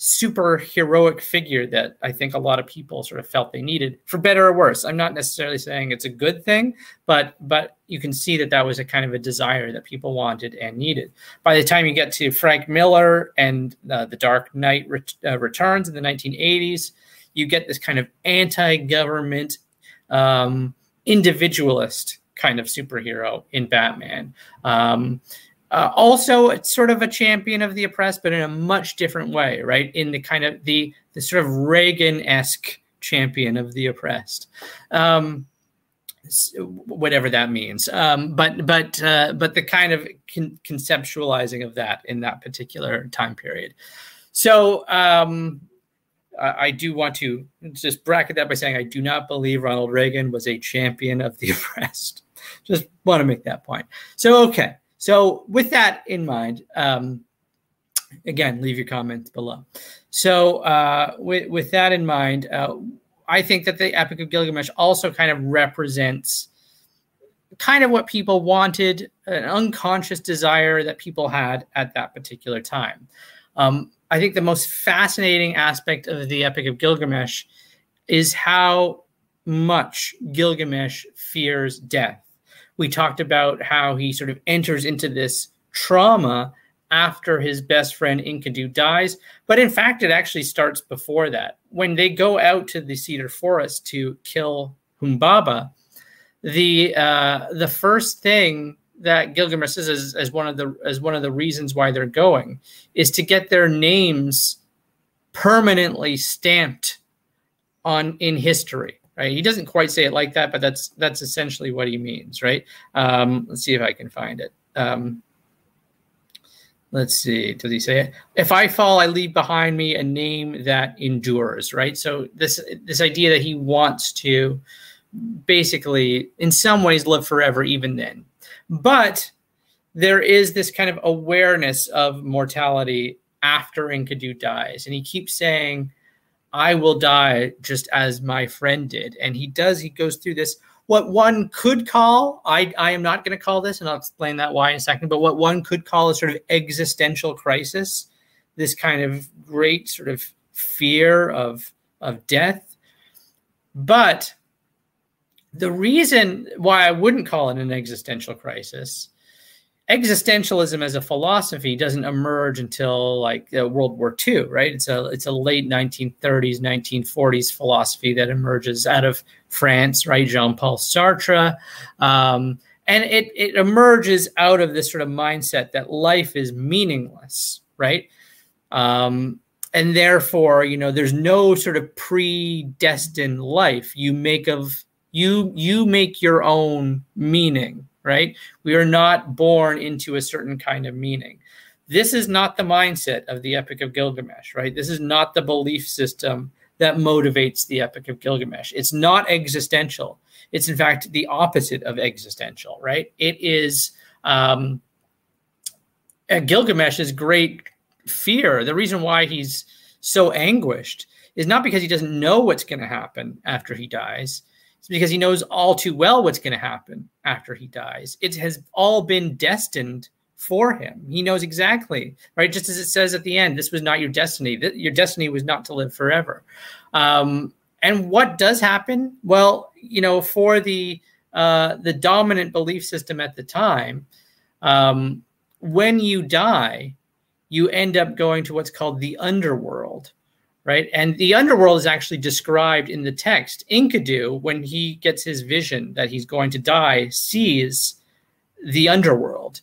super heroic figure that I think a lot of people sort of felt they needed, for better or worse. I'm not necessarily saying it's a good thing, but but you can see that that was a kind of a desire that people wanted and needed. By the time you get to Frank Miller and uh, The Dark Knight Ret- uh, Returns in the 1980s, you get this kind of anti-government, um, individualist kind of superhero in Batman. Um, uh, also, sort of a champion of the oppressed, but in a much different way, right? In the kind of the the sort of Reagan esque champion of the oppressed. Um, whatever that means. Um, but but uh, but the kind of con- conceptualizing of that in that particular time period. So um, I, do want to just bracket that by saying I do not believe Ronald Reagan was a champion of the oppressed. just want to make that point. So okay. So with that in mind, um, again, leave your comments below. So uh, with with that in mind. Uh, I think that the Epic of Gilgamesh also kind of represents kind of what people wanted, an unconscious desire that people had at that particular time. Um, I think the most fascinating aspect of the Epic of Gilgamesh is how much Gilgamesh fears death. We talked about how he sort of enters into this trauma after his best friend Enkidu dies. But in fact, it actually starts before that. When they go out to the cedar forest to kill Humbaba, the uh, the first thing that Gilgamesh says as, as one of the as one of the reasons why they're going is to get their names permanently stamped on in history. Right? He doesn't quite say it like that, but that's that's essentially what he means, right? Um, let's see if I can find it. Um, let's see does he say it if i fall i leave behind me a name that endures right so this this idea that he wants to basically in some ways live forever even then but there is this kind of awareness of mortality after enkidu dies and he keeps saying i will die just as my friend did. And he does he goes through this what one could call I, I am not going to call this and i'll explain that why in a second but what one could call a sort of existential crisis this kind of great sort of fear of of death. But the reason why i wouldn't call it an existential crisis existentialism as a philosophy doesn't emerge until like uh, World War II, right? It's a it's a late 1930s, 1940s philosophy that emerges out of France, right? Jean Paul Sartre, um, and it it emerges out of this sort of mindset that life is meaningless, right? Um, and therefore, you know, there's no sort of predestined life. You make of you you make your own meaning right? We are not born into a certain kind of meaning. This is not the mindset of the Epic of Gilgamesh, right? This is not the belief system that motivates the Epic of Gilgamesh. It's not existential. It's in fact the opposite of existential, right? It is um, Gilgamesh's great fear. The reason why he's so anguished is not because he doesn't know what's going to happen after he dies. It's because he knows all too well what's going to happen after he dies. It has all been destined for him. He knows exactly, right? Just as it says at the end, this was not your destiny. Your destiny was not to live forever. Um, and what does happen? Well, you know, for the uh, the dominant belief system at the time, um, when you die, you end up going to what's called the underworld, right? And the underworld is actually described in the text. Enkidu, when he gets his vision that he's going to die, sees the underworld.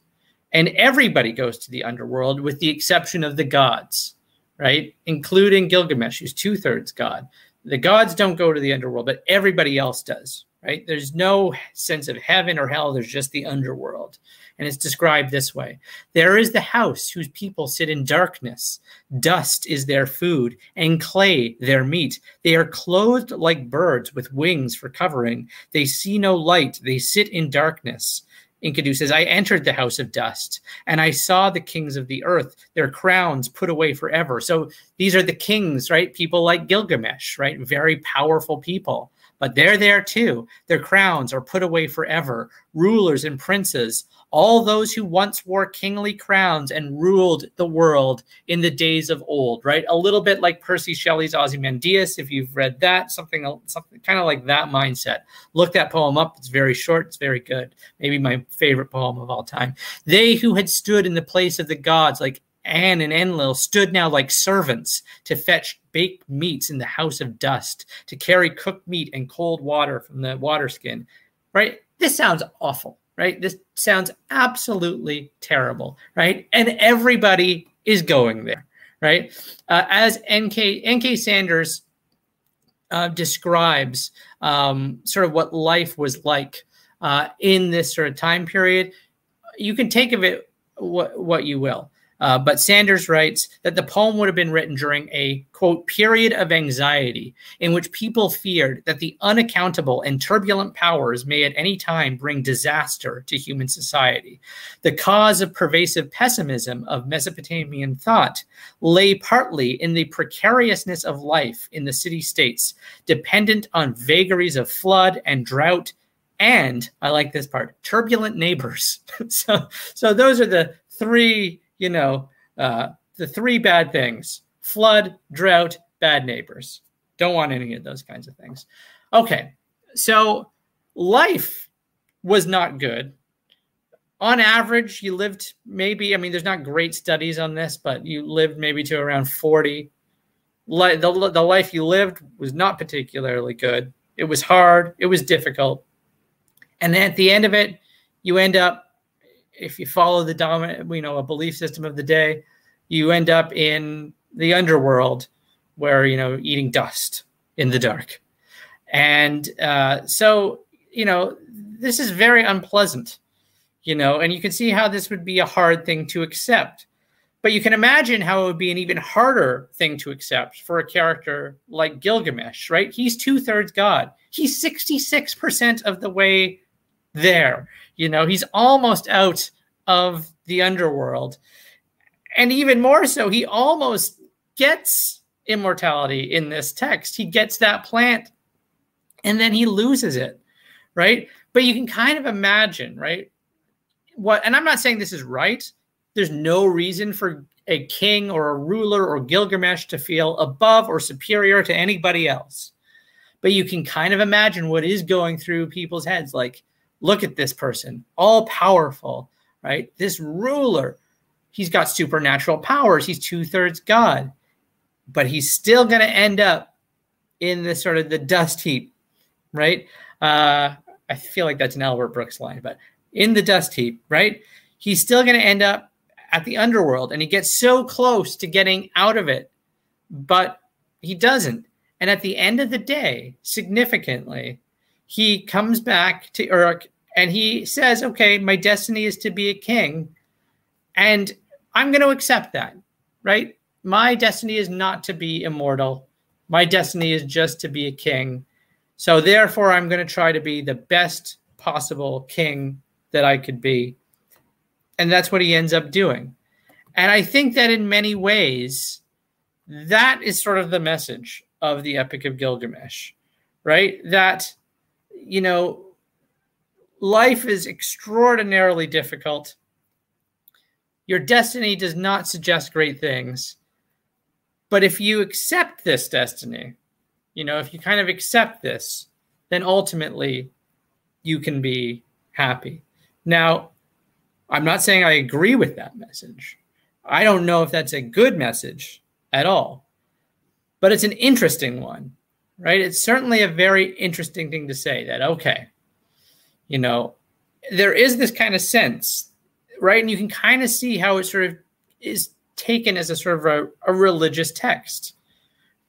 And everybody goes to the underworld with the exception of the gods, right? Including Gilgamesh, who's two thirds god. The gods don't go to the underworld, but everybody else does, right? There's no sense of heaven or hell, there's just the underworld and it's described this way There is the house whose people sit in darkness. Dust is their food, and clay their meat. They are clothed like birds with wings for covering. They see no light, they sit in darkness. Enkidu says, I entered the house of dust and I saw the kings of the earth, their crowns put away forever. So these are the kings, right? People like Gilgamesh, right? Very powerful people, but they're there too. Their crowns are put away forever. Rulers and princes, all those who once wore kingly crowns and ruled the world in the days of old, right? A little bit like Percy Shelley's Ozymandias, if you've read that, something, something kind of like that mindset. Look that poem up. It's very short. It's very good. Maybe my favorite poem of all time. They who had stood in the place of the gods, like An and Enlil, stood now like servants to fetch baked meats in the house of dust, to carry cooked meat and cold water from the water skin right? This sounds awful, right? This sounds absolutely terrible, right? And everybody is going there, right? Uh, as NK NK Sandars uh, describes um, sort of what life was like uh, in this sort of time period, you can take of it what, what you will. Uh, but Sandars writes that the poem would have been written during a quote period of anxiety in which people feared that the unaccountable and turbulent powers may at any time bring disaster to human society. The cause of pervasive pessimism of Mesopotamian thought lay partly in the precariousness of life in the city states, dependent on vagaries of flood and drought. And I like this part turbulent neighbors. so, so those are the three you know, uh, the three bad things flood, drought, bad neighbors. Don't want any of those kinds of things. Okay, so life was not good. On average, you lived maybe, I mean, there's not great studies on this, but you lived maybe to around 40. the, the life you lived was not particularly good. It was hard, it was difficult. And at the end of it, you end up if you follow the dominant, you know, a belief system of the day, you end up in the underworld where, you know, eating dust in the dark. And uh, so, you know, this is very unpleasant, you know, and you can see how this would be a hard thing to accept. But you can imagine how it would be an even harder thing to accept for a character like Gilgamesh, right? He's two thirds God. He's 66% of the way there. You know, he's almost out of the underworld. And even more so, he almost gets immortality in this text. He gets that plant and then he loses it, right? But you can kind of imagine, right? What, and I'm not saying this is right. There's no reason for a king or a ruler or Gilgamesh to feel above or superior to anybody else. But you can kind of imagine what is going through people's heads like, Look at this person, all powerful, right? This ruler, he's got supernatural powers. He's two thirds God, but he's still going to end up in the sort of the dust heap, right? Uh, I feel like that's an Albert Brooks line, but in the dust heap, right? He's still going to end up at the underworld and he gets so close to getting out of it, but he doesn't. And at the end of the day, significantly, he comes back to Uruk and he says, okay, my destiny is to be a king. And I'm going to accept that, right? My destiny is not to be immortal. My destiny is just to be a king. So therefore, I'm going to try to be the best possible king that I could be. And that's what he ends up doing. And I think that in many ways, that is sort of the message of the Epic of Gilgamesh, right? That, you know, life is extraordinarily difficult. Your destiny does not suggest great things. But if you accept this destiny, you know, if you kind of accept this, then ultimately you can be happy. Now, I'm not saying I agree with that message. I don't know if that's a good message at all, but it's an interesting one, right? It's certainly a very interesting thing to say that, okay, you know, there is this kind of sense, right? And you can kind of see how it sort of is taken as a sort of a, a religious text,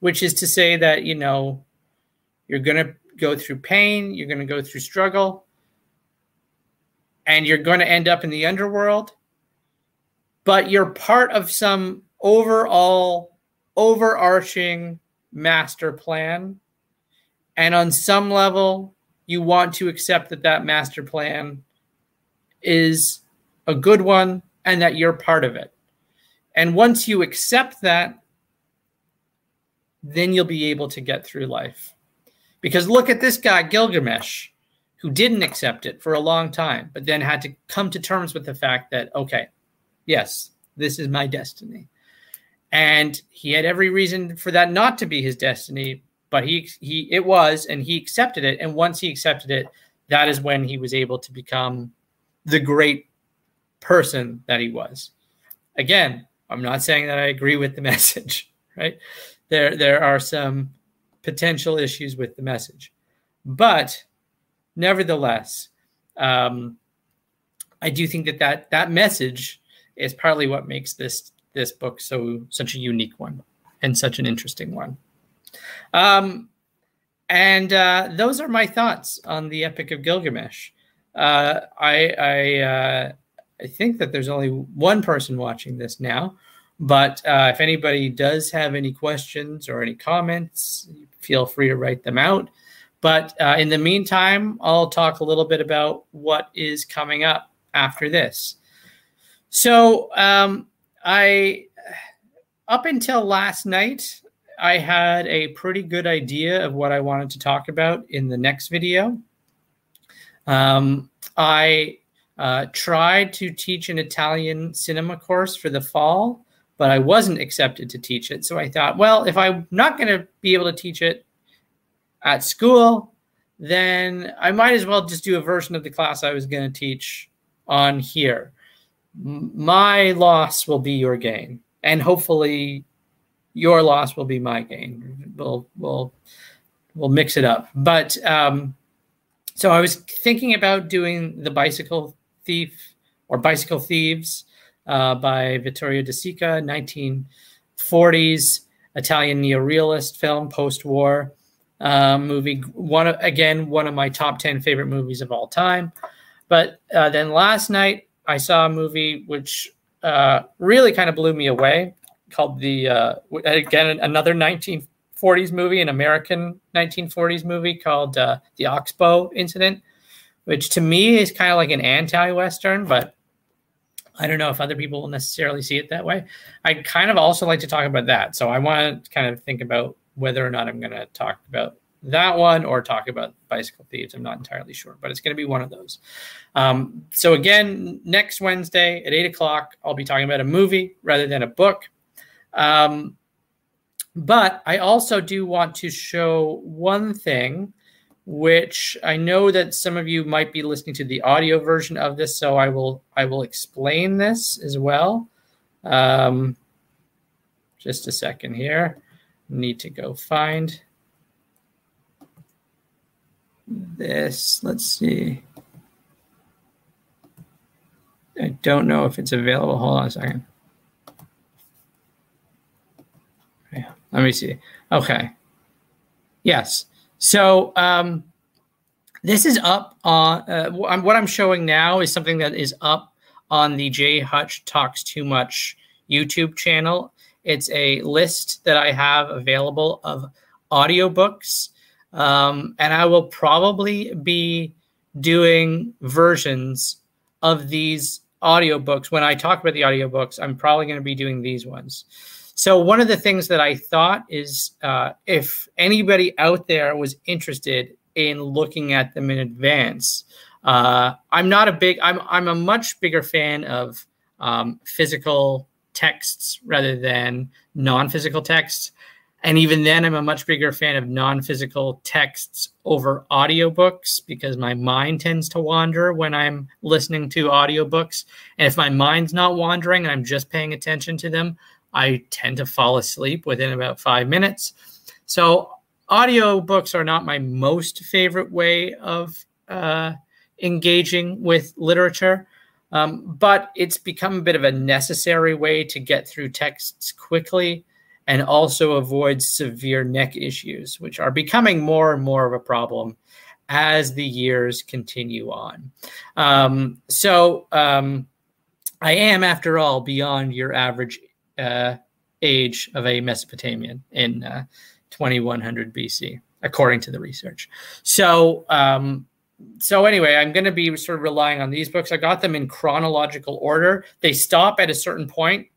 which is to say that, you know, you're going to go through pain, you're going to go through struggle, and you're going to end up in the underworld, but you're part of some overall, overarching master plan. And on some level, you want to accept that that master plan is a good one and that you're part of it. And once you accept that, then you'll be able to get through life. Because look at this guy, Gilgamesh, who didn't accept it for a long time, but then had to come to terms with the fact that, okay, yes, this is my destiny. And he had every reason for that not to be his destiny, but he he it was and he accepted it. And once he accepted it that is when he was able to become the great person that he was. Again i'm not saying that i agree with the message right? There there are some potential issues with the message. But nevertheless, um, I do think that, that that message is partly what makes this this book so such a unique one and such an interesting one. Um, and uh, those are my thoughts on the Epic of Gilgamesh. Uh, I I, uh, I think that there's only one person watching this now, but uh, if anybody does have any questions or any comments, feel free to write them out. But uh, in the meantime, I'll talk a little bit about what is coming up after this. So um, I, up until last night, I had a pretty good idea of what I wanted to talk about in the next video. Um, I uh, tried to teach an Italian cinema course for the fall, but I wasn't accepted to teach it. So I thought, well, if I'm not going to be able to teach it at school, then I might as well just do a version of the class I was going to teach on here. My loss will be your gain, and hopefully, your loss will be my gain. We'll we'll we'll mix it up. But um, so I was thinking about doing the bicycle thief or bicycle thieves uh, by Vittorio De Sica, 1940s Italian neorealist film, post-war uh, movie. One again, one of my top 10 favorite movies of all time. But uh, then last night I saw a movie which uh, really kind of blew me away, called the uh, again another 1940s movie, an American 1940s movie called uh, the Oxbow Incident, which to me is kind of like an anti-western, but I don't know if other people will necessarily see it that way. I kind of also like to talk about that. So I want to kind of think about whether or not I'm going to talk about that one or talk about bicycle thieves. I'm not entirely sure, but it's going to be one of those. Um, so again, next Wednesday at eight o'clock, I'll be talking about a movie rather than a book. Um, but I also do want to show one thing, which I know that some of you might be listening to the audio version of this, so I will I will explain this as well. Um, just a second here need to go find this. Let's see. I don't know if it's available. Hold on a second. Yeah, let me see. Okay. Yes. So um, this is up on uh, what I'm showing now is something that is up on the J Hutch Talks Too Much YouTube channel. It's a list that I have available of audiobooks. Um, and I will probably be doing versions of these audiobooks. When I talk about the audiobooks, I'm probably going to be doing these ones. So, one of the things that I thought is uh, if anybody out there was interested in looking at them in advance, uh, I'm not a big, I'm, I'm a much bigger fan of um, physical texts rather than non-physical texts. And even then i'm a much bigger fan of non-physical texts over audiobooks because my mind tends to wander when i'm listening to audiobooks. And if my mind's not wandering and i'm just paying attention to them i tend to fall asleep within about five minutes so audiobooks are not my most favorite way of uh, engaging with literature um, but it's become a bit of a necessary way to get through texts quickly and also avoid severe neck issues, which are becoming more and more of a problem as the years continue on. Um, so um, I am, after all, beyond your average uh, age of a Mesopotamian in uh, 2100 BC, according to the research. So um, so anyway, I'm going to be sort of relying on these books. I got them in chronological order. They stop at a certain point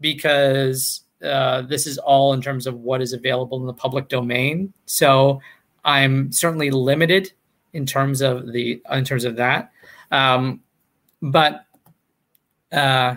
because uh, this is all in terms of what is available in the public domain. So I'm certainly limited in terms of the in terms of that. Um, but uh,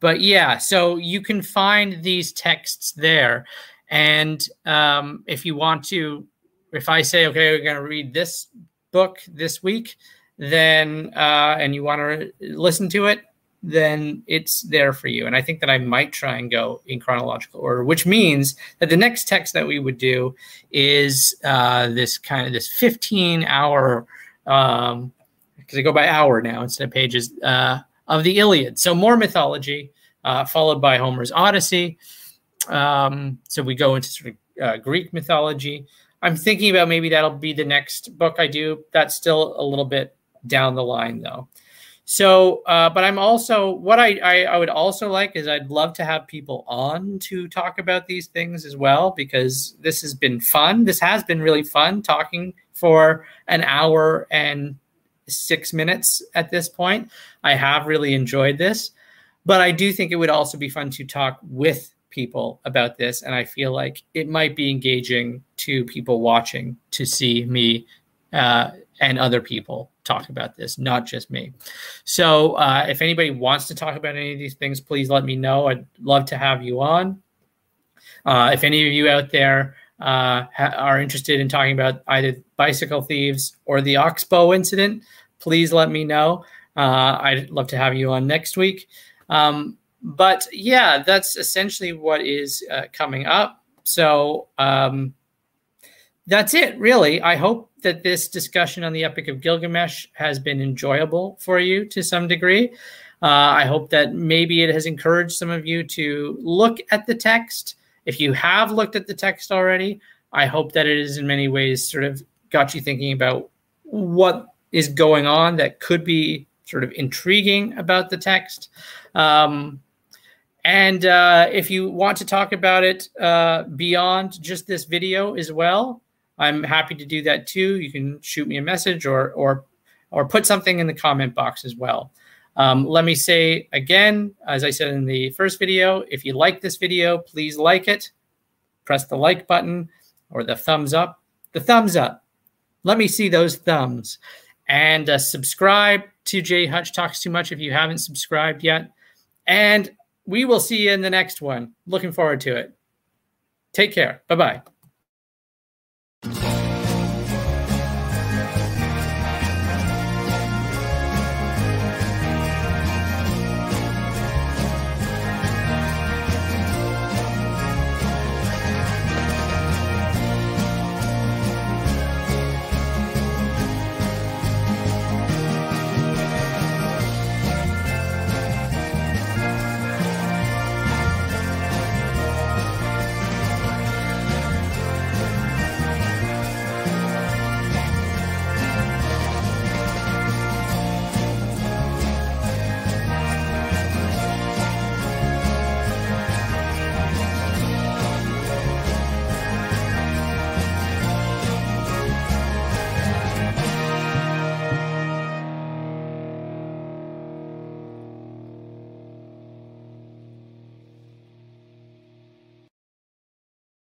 but yeah, so you can find these texts there, and um, if you want to, if I say okay, we're going to read this book this week, then uh, and you want to listen to it, then it's there for you. And I think that I might try and go in chronological order, which means that the next text that we would do is uh, this kind of this 15 hour um, because I go by hour now instead of pages uh, of the Iliad. So more mythology, uh, followed by Homer's Odyssey. Um, so we go into sort of uh, Greek mythology. I'm thinking about maybe that'll be the next book I do. That's still a little bit down the line though. So, uh, but I'm also what I, I, I would also like is I'd love to have people on to talk about these things as well because this has been fun. This has been really fun talking for an hour and six minutes at this point. I have really enjoyed this, but I do think it would also be fun to talk with people about this. And I feel like it might be engaging to people watching to see me uh, and other people talk about this, not just me. So uh, if anybody wants to talk about any of these things, please let me know. I'd love to have you on. Uh, if any of you out there uh, ha- are interested in talking about either bicycle thieves or the Oxbow incident, please let me know. Uh, I'd love to have you on next week. Um, but yeah, that's essentially what is uh, coming up. So um, that's it, really. I hope that this discussion on the Epic of Gilgamesh has been enjoyable for you to some degree. Uh, I hope that maybe it has encouraged some of you to look at the text. If you have looked at the text already, I hope that it is in many ways sort of got you thinking about what is going on that could be sort of intriguing about the text. Um, and uh, if you want to talk about it uh, beyond just this video as well, I'm happy to do that too. You can shoot me a message or or or put something in the comment box as well. Um, let me say again, as I said in the first video, if you like this video, please like it. Press the like button or the thumbs up. The thumbs up. Let me see those thumbs. And uh, subscribe to Jay Hutch Talks Too Much if you haven't subscribed yet. And we will see you in the next one. Looking forward to it. Take care. Bye bye.